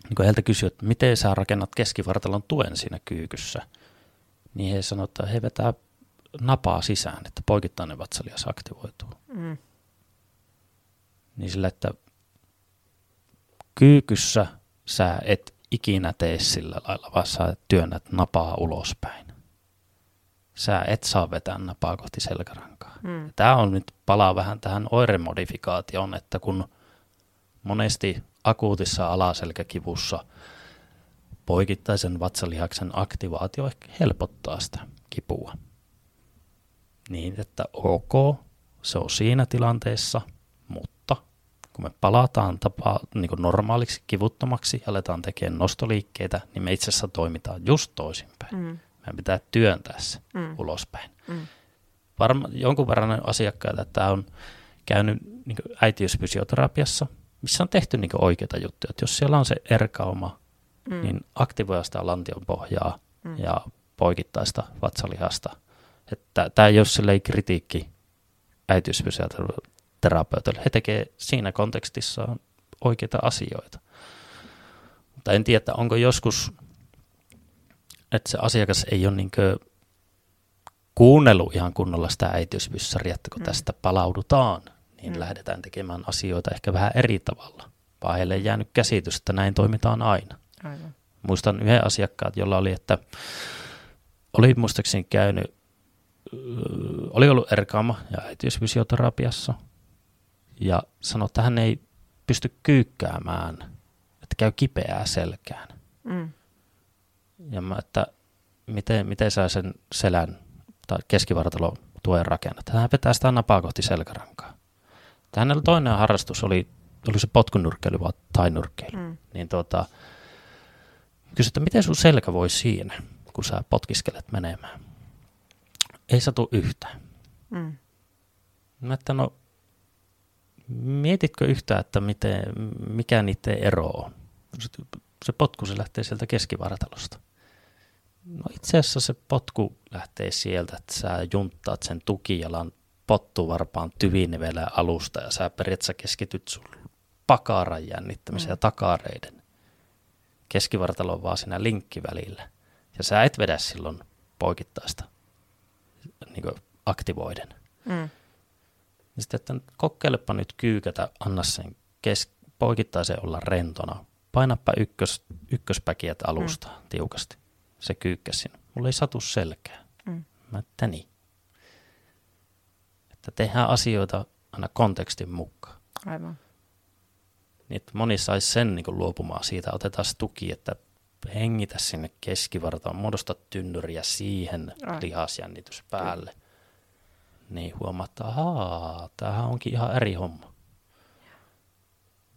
niin kun heiltä kysyy, että miten sä rakennat keskivartalon tuen siinä kyykyssä, niin he sanoo, että he vetää napaa sisään, että poikittainen vatsalias aktivoituu. Mm. Niin sillä, että kyykyssä sä et ikinä tee sillä lailla, vaan sä työnnät napaa ulospäin. Sä et saa vetää napaa kohti selkärankaa. Mm. Tämä on nyt palaa vähän tähän oiremodifikaatioon, että kun monesti akuutissa alaselkäkivussa poikittaisen vatsalihaksen aktivaatio ehkä helpottaa sitä kipua. Niin, että ok, se on siinä tilanteessa, mutta kun me palataan tapa, niin kuin normaaliksi kivuttomaksi ja aletaan tekemään nostoliikkeitä, niin me itse asiassa toimitaan just toisinpäin. Mm. Meidän pitää työntää se mm. ulospäin. Mm. Varma, jonkun verran asiakkaita, että tämä on käynyt niin äitiysfysioterapiassa, missä on tehty niin oikeita juttuja. Että jos siellä on se erkauma, mm. niin aktivoi sitä lantion pohjaa mm. ja poikittaista vatsalihasta. Että tämä ei ole silleen kritiikki äitiysfysioterapeuteille. He tekevät siinä kontekstissa oikeita asioita. Mutta en tiedä, onko joskus, että se asiakas ei ole niin kuunnellut ihan kunnolla sitä äitiysvyssaria, että kun mm. tästä palaudutaan, niin mm. lähdetään tekemään asioita ehkä vähän eri tavalla. Vaan heille ei jäänyt käsitys, että näin toimitaan aina. Aivan. Muistan yhden asiakkaan, jolla oli, että oli muistaakseni käynyt, oli ollut erkaama ja äitiysfysioterapiassa ja sanoi, että hän ei pysty kyykkäämään, että käy kipeää selkään. Mm. Ja mä, että miten, miten sä sen selän tai keskivartalo tuen rakennat. Hän vetää sitä napaa kohti selkärankaa. Hänellä toinen harrastus oli, oli se potkunurkkeilu vai tainurkkeilu. Mm. Niin tuota, kysyi, että miten sun selkä voi siinä, kun sä potkiskelet menemään. Ei satu yhtään. Mm. Mä että no, mietitkö yhtään, että miten, mikä niiden ero on? Se potku se lähtee sieltä keskivartalosta. No itse asiassa se potku lähtee sieltä, että sä junttaat sen tukijalan pottuvarpaan tyvinivelen alusta ja sä periaatteessa keskityt sun pakaran jännittämiseen mm. ja takareiden. Keskivartalo on vaan siinä linkkivälillä. Ja sä et vedä silloin poikittaista niin aktivoiden. Mm. Sitten, että kokeilepa nyt kyykätä, anna sen kes- poikittaisen olla rentona. Painappa ykkös, ykköspäkiät alusta mm. tiukasti se kyykkäsi Mulla ei satu selkää. Mm. Mä että niin. Että tehdään asioita aina kontekstin mukaan. Aivan. Niin, että moni saisi sen niin kuin luopumaan siitä. Otetaan tuki, että hengitä sinne keskivartaan, muodosta tynnyriä siihen Ai. lihasjännitys päälle. Kyllä. Niin huomaa, että ahaa, tämähän onkin ihan eri homma.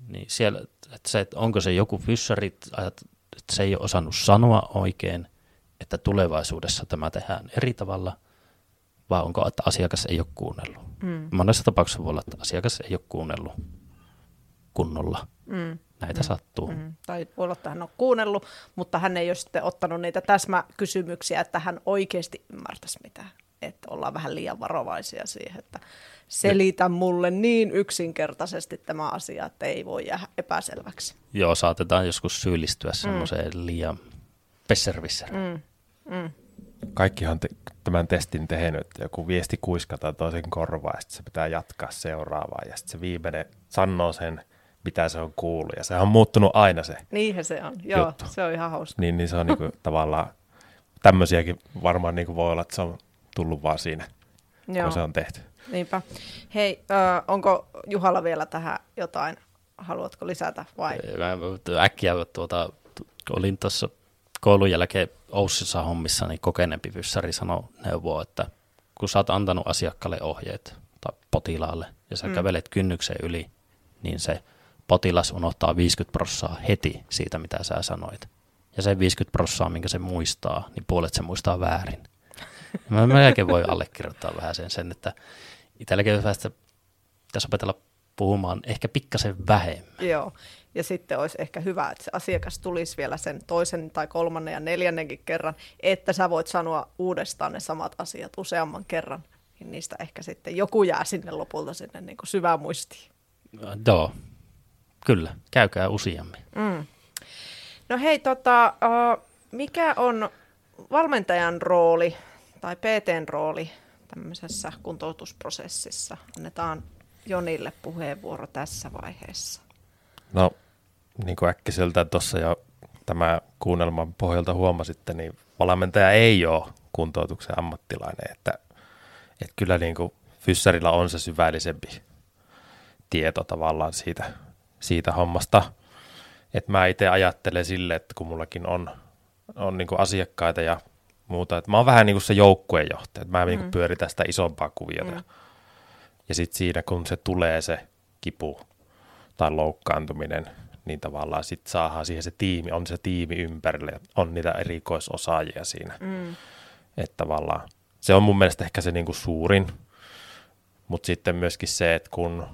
Niin siellä, että se, että onko se joku fyssari, että se ei ole osannut sanoa oikein, että tulevaisuudessa tämä tehdään eri tavalla, vai onko, että asiakas ei ole kuunnellut. Mm. Monessa tapauksessa voi olla, että asiakas ei ole kuunnellut kunnolla. Mm. Näitä mm. sattuu. Mm. Tai voi olla, että hän on kuunnellut, mutta hän ei ole sitten ottanut niitä täsmäkysymyksiä, että hän oikeasti ymmärtäisi mitään. Että ollaan vähän liian varovaisia siihen, että selitä mulle niin yksinkertaisesti tämä asia, että ei voi jäädä epäselväksi. Joo, saatetaan joskus syyllistyä mm. semmoiseen liian pesservisser. Mm. Mm. Kaikkihan te- tämän testin tehnyt, että joku viesti kuiskataan toisen korvaan ja sitten se pitää jatkaa seuraavaa ja sitten se viimeinen sanoo sen, mitä se on kuullut ja se on muuttunut aina se Niinhän se on, joo, juttu. se on ihan hauska. Niin, niin se on niinku *laughs* tavallaan, tämmöisiäkin varmaan niinku voi olla, että se on tullut vaan siinä, joo. kun se on tehty. Niinpä. Hei, äh, onko Juhalla vielä tähän jotain, haluatko lisätä vai? Mä äkkiä tuota, olin tuossa koulun jälkeen Oussissa hommissa, niin kokeneempi fyssari sanoi neuvoa, että kun sä oot antanut asiakkaalle ohjeet tai potilaalle ja sä mm. kävelet kynnyksen yli, niin se potilas unohtaa 50 prossaa heti siitä, mitä sä sanoit. Ja se 50 prossaa, minkä se muistaa, niin puolet se muistaa väärin. Mä melkein voi allekirjoittaa vähän sen, sen että itselläkin pitäisi opetella puhumaan ehkä pikkasen vähemmän. Joo, ja sitten olisi ehkä hyvä, että se asiakas tulisi vielä sen toisen tai kolmannen ja neljännenkin kerran, että sä voit sanoa uudestaan ne samat asiat useamman kerran, niin niistä ehkä sitten joku jää sinne lopulta sinne niin kuin syvämuistiin. Joo, kyllä, käykää useammin. Mm. No hei, tota, mikä on valmentajan rooli tai PTn rooli tämmöisessä kuntoutusprosessissa? Annetaan Jonille puheenvuoro tässä vaiheessa. No, niin kuin äkkiseltä tuossa jo tämä kuunnelman pohjalta huomasitte, niin valmentaja ei ole kuntoutuksen ammattilainen, että, että kyllä niin kuin fyssarilla on se syvällisempi tieto tavallaan siitä, siitä hommasta. Että mä itse ajattelen sille, että kun mullakin on, on niin kuin asiakkaita ja muuta, että mä oon vähän niin kuin se joukkuejohtaja, että mä mm. niin kuin pyöritän sitä isompaa kuviota. Mm. Ja sitten siinä, kun se tulee se kipu tai loukkaantuminen, niin tavallaan sitten saadaan siihen se tiimi, on se tiimi ympärille, on niitä erikoisosaajia siinä. Mm. Että tavallaan se on mun mielestä ehkä se niinku suurin, mutta sitten myöskin se, että kun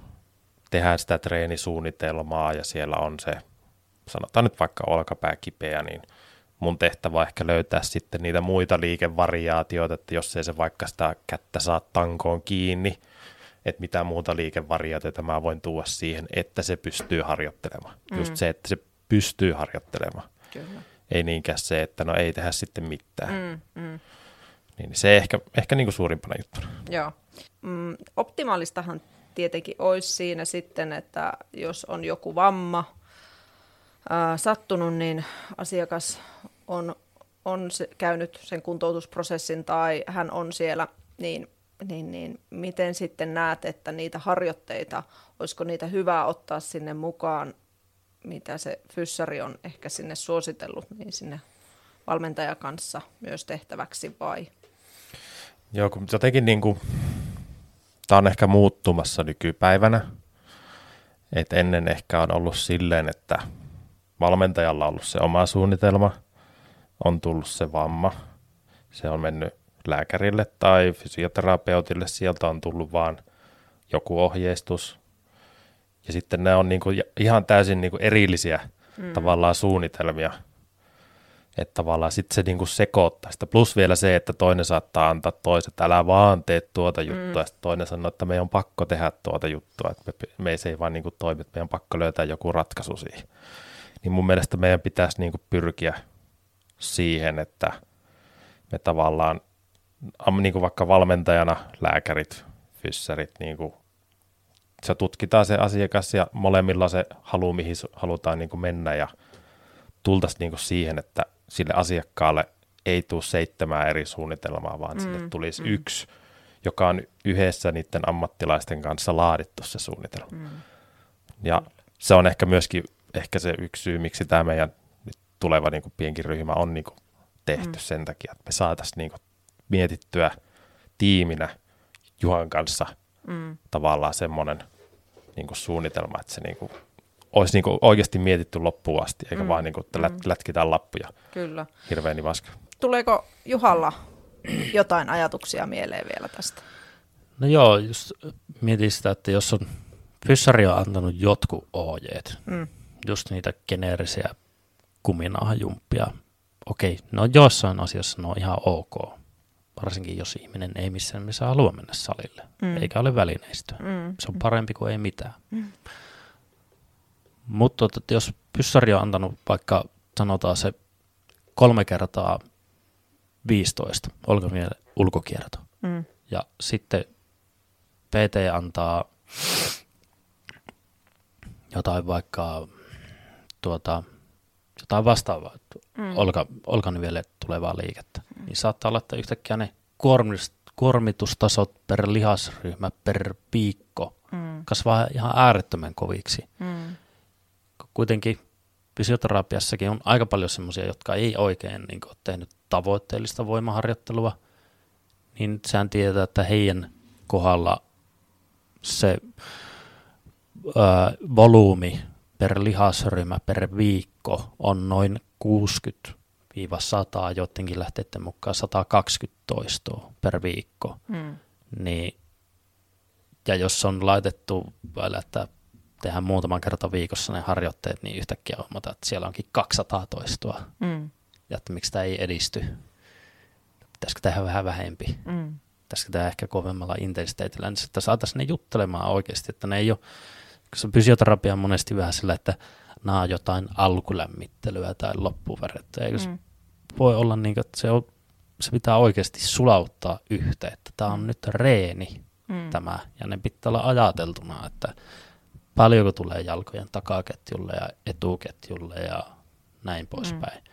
tehdään sitä treenisuunnitelmaa ja siellä on se, sanotaan nyt vaikka olkapää kipeä, niin mun tehtävä on ehkä löytää sitten niitä muita liikevariaatioita, että jos ei se vaikka sitä kättä saa tankoon kiinni, että mitä muuta liikevariaatioita mä voin tuoda siihen, että se pystyy harjoittelemaan. Mm. Just se, että se pystyy harjoittelemaan. Kyllä. Ei niinkään se, että no ei tehdä sitten mitään. Mm, mm. Niin se ehkä, ehkä niin kuin suurimpana juttuna. Joo. Mm, optimaalistahan tietenkin olisi siinä sitten, että jos on joku vamma ää, sattunut, niin asiakas on, on se, käynyt sen kuntoutusprosessin tai hän on siellä, niin niin, niin miten sitten näet, että niitä harjoitteita, olisiko niitä hyvä ottaa sinne mukaan, mitä se fyssari on ehkä sinne suositellut, niin sinne valmentaja kanssa myös tehtäväksi vai? Joo, kun jotenkin niin kuin, tämä on ehkä muuttumassa nykypäivänä. Et ennen ehkä on ollut silleen, että valmentajalla on ollut se oma suunnitelma, on tullut se vamma, se on mennyt lääkärille tai fysioterapeutille, sieltä on tullut vaan joku ohjeistus. Ja sitten ne on niinku ihan täysin niinku erillisiä mm. tavallaan suunnitelmia. Että tavallaan sitten se niinku sekoittaa sitä. Plus vielä se, että toinen saattaa antaa toiset, älä vaan tee tuota mm. juttua. Mm. Ja sitten toinen sanoo, että meidän on pakko tehdä tuota juttua. Että me, me ei se ei vaan niinku toimi, että meidän on pakko löytää joku ratkaisu siihen. Niin mun mielestä meidän pitäisi niinku pyrkiä siihen, että me tavallaan – niin kuin vaikka valmentajana lääkärit, fyssarit, niin kuin, se tutkitaan se asiakas ja molemmilla se halu, mihin halutaan niin kuin mennä ja tultaisiin niin kuin siihen, että sille asiakkaalle ei tule seitsemää eri suunnitelmaa, vaan mm, sille tulisi mm. yksi, joka on yhdessä niiden ammattilaisten kanssa laadittu se suunnitelma. Mm. Ja se on ehkä myöskin ehkä se yksi syy, miksi tämä meidän nyt tuleva niin kuin pienkin ryhmä on niin kuin tehty mm. sen takia, että me saataisiin niin kuin mietittyä tiiminä Juhan kanssa mm. tavallaan semmoinen niin suunnitelma, että se niin kuin, olisi niin kuin oikeasti mietitty loppuun asti, eikä mm. vaan niin kuin, että mm. lätkitään lappuja Kyllä. hirveän nivaska. Tuleeko Juhalla jotain ajatuksia mieleen vielä tästä? No joo, just mietin sitä, että jos on Fyssari on antanut jotkut ohjeet, mm. just niitä geneerisiä kuminahjumppia. Okei, no jossain asiassa ne on ihan ok, varsinkin jos ihminen ei missään nimessä halua mennä salille, mm. eikä ole välineistöä. Mm. Se on parempi kuin ei mitään. Mm. Mutta että jos pyssari on antanut vaikka sanotaan se kolme kertaa 15 olkamielen ulkokierto, mm. ja sitten PT antaa jotain vaikka tuota, jotain vastaavaa, mm. olka, olkanivelle tulevaa liikettä, mm. niin saattaa olla, että yhtäkkiä ne kuormitustasot per lihasryhmä per viikko mm. kasvaa ihan äärettömän koviksi. Mm. Kuitenkin fysioterapiassakin on aika paljon sellaisia, jotka ei oikein niin kuin, ole tehnyt tavoitteellista voimaharjoittelua, niin sehän tietää, että heidän kohdalla se ö, volyymi per lihasryhmä per viikko on noin 60 100, joidenkin lähteiden mukaan 120 toistoa per viikko. Mm. Niin, ja jos on laitettu että tehdään muutaman kerta viikossa ne harjoitteet, niin yhtäkkiä huomata, että siellä onkin 200 toistoa. Mm. Ja että miksi tämä ei edisty. Pitäisikö tehdä vähän vähempi? Mm. Pitäisikö tehdä ehkä kovemmalla intensiteetillä, niin että saataisiin ne juttelemaan oikeasti, että ne ei ole koska fysioterapia on monesti vähän sillä, että nämä on jotain alkulämmittelyä tai loppuverettä. Eikö mm. voi olla niin, että se, on, se pitää oikeasti sulauttaa yhteen, että tämä on nyt reeni mm. tämä, ja ne pitää olla ajateltuna, että paljonko tulee jalkojen takaketjulle ja etuketjulle ja näin poispäin. Mm.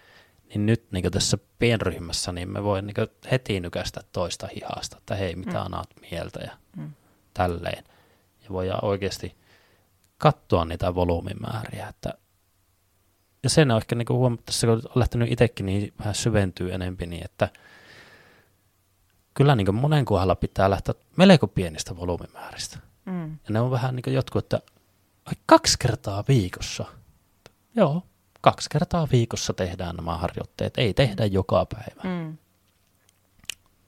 Niin nyt niin tässä pienryhmässä niin me voi niin heti nykästä toista hihasta, että hei, mitä mm. annat mieltä ja mm. tälleen. Ja voidaan oikeasti katsoa niitä volyymimääriä. Että ja sen on ehkä niin tässä, kun on lähtenyt itsekin niin vähän syventyy enempi, niin että kyllä niin monen kohdalla pitää lähteä melko pienistä volyymimääristä. Mm. Ja ne on vähän niin jotkut, että ai kaksi kertaa viikossa. Joo, kaksi kertaa viikossa tehdään nämä harjoitteet, ei tehdä joka päivä. Mm.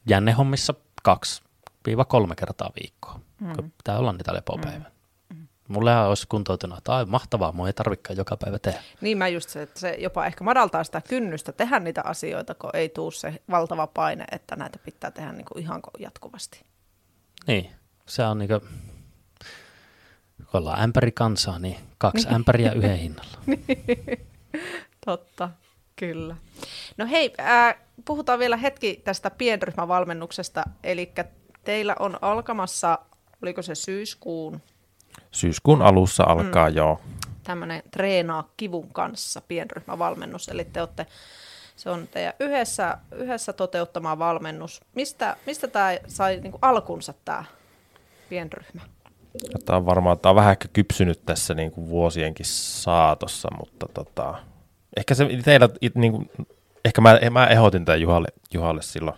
Jännehommissa kaksi viiva kolme kertaa viikkoa, mm. kun pitää olla niitä lepopäivä. Mm. Mulle olisi kuntoutunut, että ai mahtavaa, mua ei tarvikaan joka päivä tehdä. Niin mä just se, että se jopa ehkä madaltaa sitä kynnystä tehdä niitä asioita, kun ei tuu se valtava paine, että näitä pitää tehdä niin kuin ihan jatkuvasti. Niin, se on niin kuin, kun ollaan ämpäri kansaa, niin kaksi niin. ämpäriä yhden hinnalla. *laughs* Totta, kyllä. No hei, äh, puhutaan vielä hetki tästä pienryhmävalmennuksesta. Eli teillä on alkamassa, oliko se syyskuun? Syyskuun alussa alkaa mm. jo. Tämmöinen treenaa kivun kanssa pienryhmävalmennus. Eli te olette, se on teidän yhdessä, yhdessä toteuttama valmennus. Mistä, mistä tämä sai niin alkunsa tämä pienryhmä? Tämä on varmaan tämä on vähän ehkä kypsynyt tässä niin kuin vuosienkin saatossa, mutta tota, ehkä se teillä, niin kuin, ehkä mä, mä ehdotin tämän Juhalle, Juhalle silloin.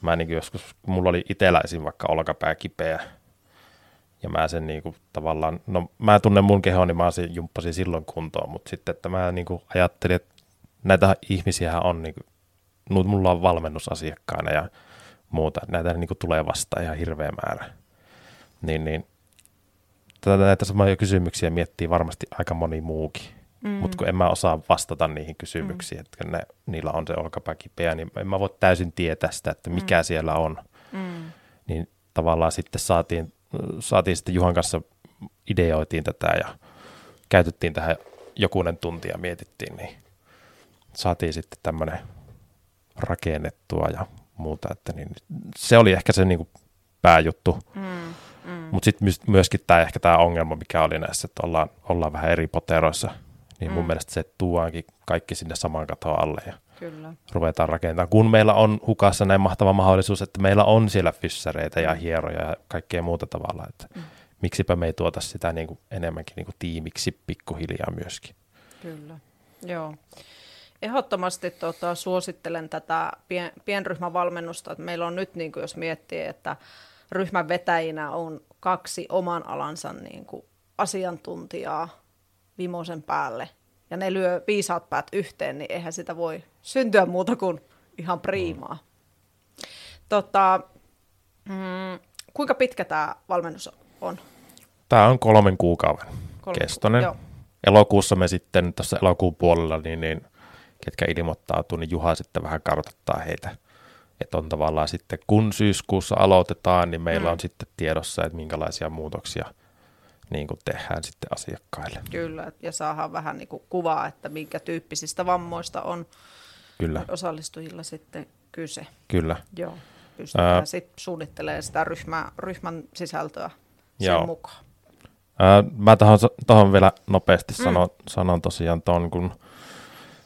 Mä niin kuin joskus, mulla oli iteläisin vaikka olkapää kipeä, ja mä sen niin kuin, tavallaan, no mä tunnen mun kehon, niin mä sen jumppasin silloin kuntoon, mutta sitten, että mä niin kuin, ajattelin, että näitä ihmisiä on, niin kuin, mulla on valmennusasiakkaana ja muuta, näitä niin kuin, tulee vastaan ihan hirveä määrä. Niin, niin tätä, näitä samoja kysymyksiä miettii varmasti aika moni muukin. Mm. Mutta kun en mä osaa vastata niihin kysymyksiin, mm. että ne, niillä on se olkapää kipeä, niin en mä voi täysin tietää sitä, että mikä mm. siellä on. Mm. Niin tavallaan sitten saatiin, saatiin sitten Juhan kanssa ideoitiin tätä ja käytettiin tähän jokunen tunti ja mietittiin, niin saatiin sitten tämmöinen rakennettua ja muuta. Että niin, se oli ehkä se niin kuin pääjuttu. Mm. Mm. Mutta sitten myöskin tämä ehkä tämä ongelma, mikä oli näissä, että ollaan, ollaan vähän eri poteroissa, niin mm. mun mielestä se tuoankin kaikki sinne saman katon alle ja Kyllä. ruvetaan rakentamaan. Kun meillä on hukassa näin mahtava mahdollisuus, että meillä on siellä fyssäreitä ja mm. hieroja ja kaikkea muuta tavalla, että mm. miksipä me ei tuota sitä niin kuin enemmänkin niin kuin tiimiksi pikkuhiljaa myöskin. Kyllä, joo. Ehdottomasti tuota, suosittelen tätä pien, pienryhmävalmennusta. Että meillä on nyt, niin kuin jos miettii, että ryhmän vetäjinä on kaksi oman alansa niin kuin asiantuntijaa vimosen päälle ja ne lyö viisaat päät yhteen, niin eihän sitä voi syntyä muuta kuin ihan priimaa. Tota, mm, kuinka pitkä tämä valmennus on? Tämä on kolmen kuukauden Kolme kestoinen. Ku- Elokuussa me sitten tässä elokuun puolella, niin, niin ketkä ilmoittautuu, niin Juha sitten vähän kartoittaa heitä että on tavallaan sitten, kun syyskuussa aloitetaan, niin meillä mm. on sitten tiedossa, että minkälaisia muutoksia niin kuin tehdään sitten asiakkaille. Kyllä, ja saadaan vähän niin kuin kuvaa, että minkä tyyppisistä vammoista on Kyllä. osallistujilla sitten kyse. Kyllä. Joo, pystytään äh, sitten suunnittelemaan sitä ryhmää, ryhmän sisältöä sen joo. mukaan. Äh, mä tuohon vielä nopeasti mm. sanon, sanon tosiaan tuon, kun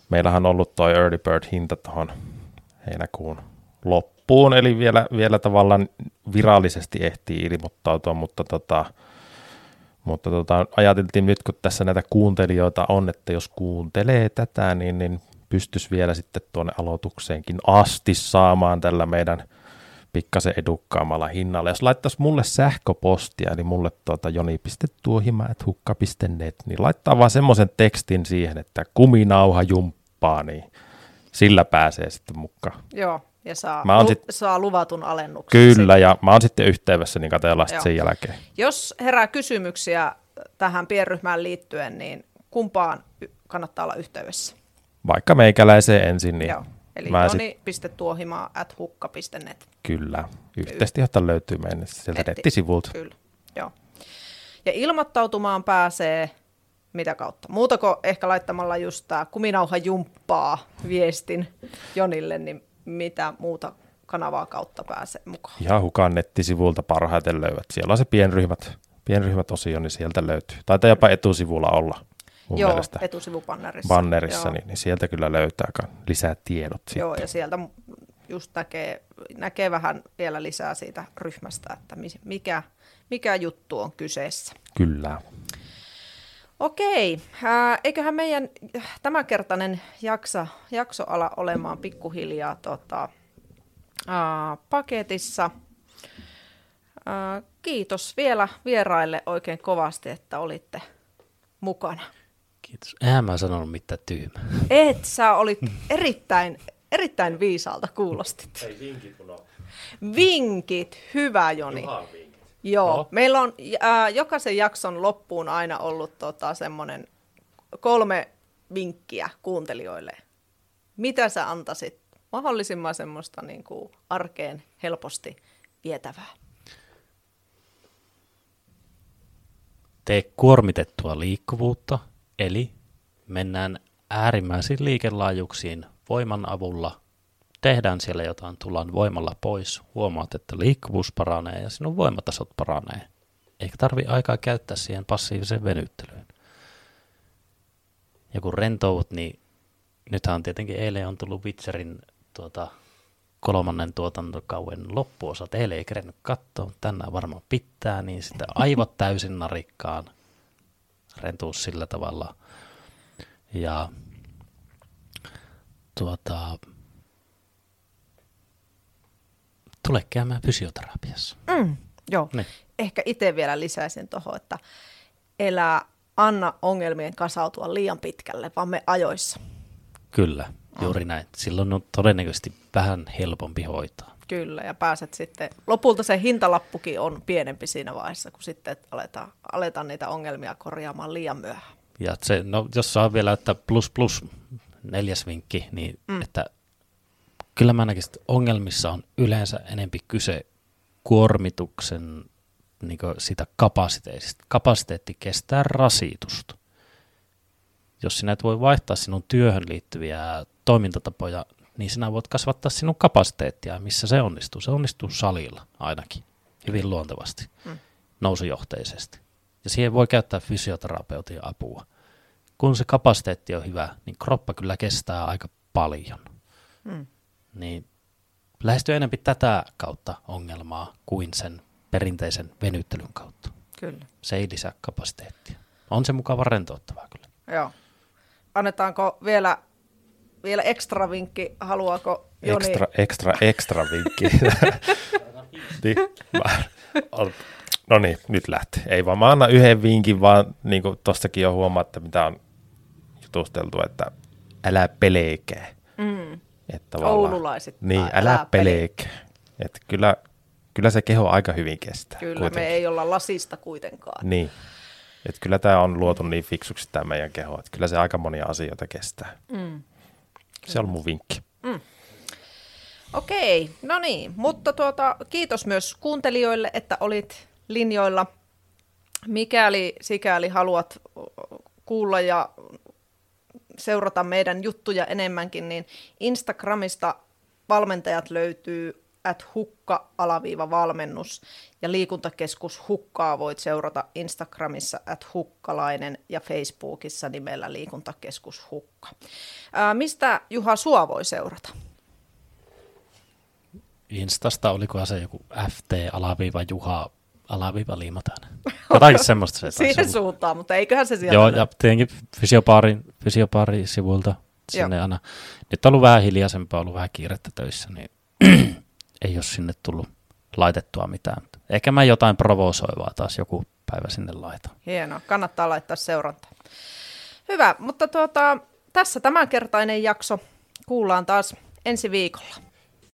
meillähän on ollut tuo Early Bird-hinta tuohon heinäkuun loppuun, eli vielä, vielä tavallaan virallisesti ehtii ilmoittautua, mutta, tota, mutta tota, ajateltiin nyt, kun tässä näitä kuuntelijoita on, että jos kuuntelee tätä, niin, niin pystyisi vielä sitten tuonne aloitukseenkin asti saamaan tällä meidän pikkasen edukkaamalla hinnalla. Jos laittaisi mulle sähköpostia, eli mulle tuota joni.tuohima.hukka.net, niin laittaa vaan semmoisen tekstin siihen, että kuminauha jumppaa, niin sillä pääsee sitten mukaan. Joo, ja saa, mä lu- sit... saa luvatun alennuksen. Kyllä, sitten. ja mä oon sitten yhteydessä, niin katsellaan sitten sen jälkeen. Jos herää kysymyksiä tähän pienryhmään liittyen, niin kumpaan kannattaa olla yhteydessä? Vaikka meikäläiseen ensin, niin Joo. Eli joni.tuohimaa at hukka.net. Kyllä, yhteistyötä löytyy meidän sieltä Netti. nettisivulta. Kyllä, joo. Ja ilmoittautumaan pääsee mitä kautta? Muutako ehkä laittamalla just tämä kuminauha jumppaa viestin Jonille, niin mitä muuta kanavaa kautta pääsee mukaan? Ihan Hukan nettisivulta parhaiten löydät. Siellä on se pienryhmät, pienryhmät osio, niin sieltä löytyy. Taitaa jopa etusivulla olla. Mun Joo, mielestä. etusivupannerissa. bannerissa, niin, niin sieltä kyllä löytää lisää tiedot Joo, sitten. ja sieltä just näkee, näkee vähän vielä lisää siitä ryhmästä, että mikä, mikä juttu on kyseessä. Kyllä. Okei, ää, eiköhän meidän tämänkertainen jakso, jakso ala olemaan pikkuhiljaa tota, ää, paketissa. Ää, kiitos vielä vieraille oikein kovasti, että olitte mukana. Kiitos. Eihän mä sanonut mitään tyhmää. Et sä olit erittäin, erittäin viisaalta kuulostit. Ei vinkit kun on. Vinkit, hyvä Joni. vinkit. Joo, No. meillä on ää, jokaisen jakson loppuun aina ollut tota, semmoinen kolme vinkkiä kuuntelijoille. Mitä sä antaisit mahdollisimman semmoista niin kuin arkeen helposti vietävää? Tee kuormitettua liikkuvuutta, eli mennään äärimmäisiin liikelaajuuksiin voiman avulla. Tehdään siellä jotain, tullaan voimalla pois, huomaat, että liikkuvuus paranee ja sinun voimatasot paranee. Eikä tarvi aikaa käyttää siihen passiiviseen venyttelyyn. Ja kun rentoudut, niin nythän on tietenkin eilen on tullut Witcherin tuota, kolmannen tuotantokauden loppuosa. Teille ei kerennyt katsoa, tänään varmaan pitää, niin sitten aivot täysin narikkaan. Rentuus sillä tavalla. Ja tuota, tule käymään fysioterapiassa. Mm, joo, Niin. ehkä itse vielä lisäisin tuohon, että elää anna ongelmien kasautua liian pitkälle, vaan me ajoissa. Kyllä, juuri näin. Silloin on todennäköisesti vähän helpompi hoitaa. Kyllä, ja pääset sitten, lopulta se hintalappukin on pienempi siinä vaiheessa, kun sitten aletaan, aletaan niitä ongelmia korjaamaan liian myöhään. Ja se, no, jos saa vielä, että plus plus neljäs vinkki, niin mm. että kyllä mä näkisin, että ongelmissa on yleensä enempi kyse kuormituksen niin sitä kapasiteetista. Kapasiteetti kestää rasitusta. Jos sinä et voi vaihtaa sinun työhön liittyviä toimintatapoja, niin sinä voit kasvattaa sinun kapasiteettia, missä se onnistuu. Se onnistuu salilla ainakin, hyvin luontevasti, mm. nousujohteisesti. Ja siihen voi käyttää fysioterapeutin apua. Kun se kapasiteetti on hyvä, niin kroppa kyllä kestää aika paljon. Mm. Niin lähestyy enemmän tätä kautta ongelmaa kuin sen perinteisen venyttelyn kautta. Kyllä, Se ei lisää kapasiteettia. On se mukava rentouttavaa kyllä. joo. Annetaanko vielä, vielä ekstra vinkki, haluaako Joni? Ekstra, ekstra, ekstra vinkki. *laughs* niin, no niin, nyt lähtee. Ei vaan mä annan yhden vinkin, vaan niin kuin tostakin jo huomaatte, mitä on jutusteltu, että älä peleekää. Mm. Että Oululaisit. Niin, älä, älä peleekää. Että kyllä, kyllä se keho aika hyvin kestää. Kyllä, kuitenkin. me ei olla lasista kuitenkaan. Niin. Että kyllä tämä on luotu niin fiksuksi tämä meidän keho, että kyllä se aika monia asioita kestää. Mm. Se on mun vinkki. Okei, no niin, mutta tuota, kiitos myös kuuntelijoille, että olit linjoilla. Mikäli sikäli haluat kuulla ja seurata meidän juttuja enemmänkin, niin Instagramista valmentajat löytyy at hukka-valmennus ja liikuntakeskus Hukkaa voit seurata Instagramissa at hukkalainen ja Facebookissa nimellä liikuntakeskus Hukka. Ää, mistä Juha sua voi seurata? Instasta olikohan se joku FT alaviiva liimataan. *laughs* Jotakin semmoista se Siihen olla. suuntaan, mutta eiköhän se sieltä Joo, löydy. ja tietenkin fysiopaarin, fysiopaarin sivuilta sinne Joo. aina. Nyt on ollut vähän hiljaisempaa, ollut vähän kiirettä töissä, niin *clears throat* ei ole sinne tullut laitettua mitään. Ehkä mä jotain provosoivaa taas joku päivä sinne laitan. Hienoa, kannattaa laittaa seurantaa. Hyvä, mutta tuota, tässä tämänkertainen jakso. Kuullaan taas ensi viikolla.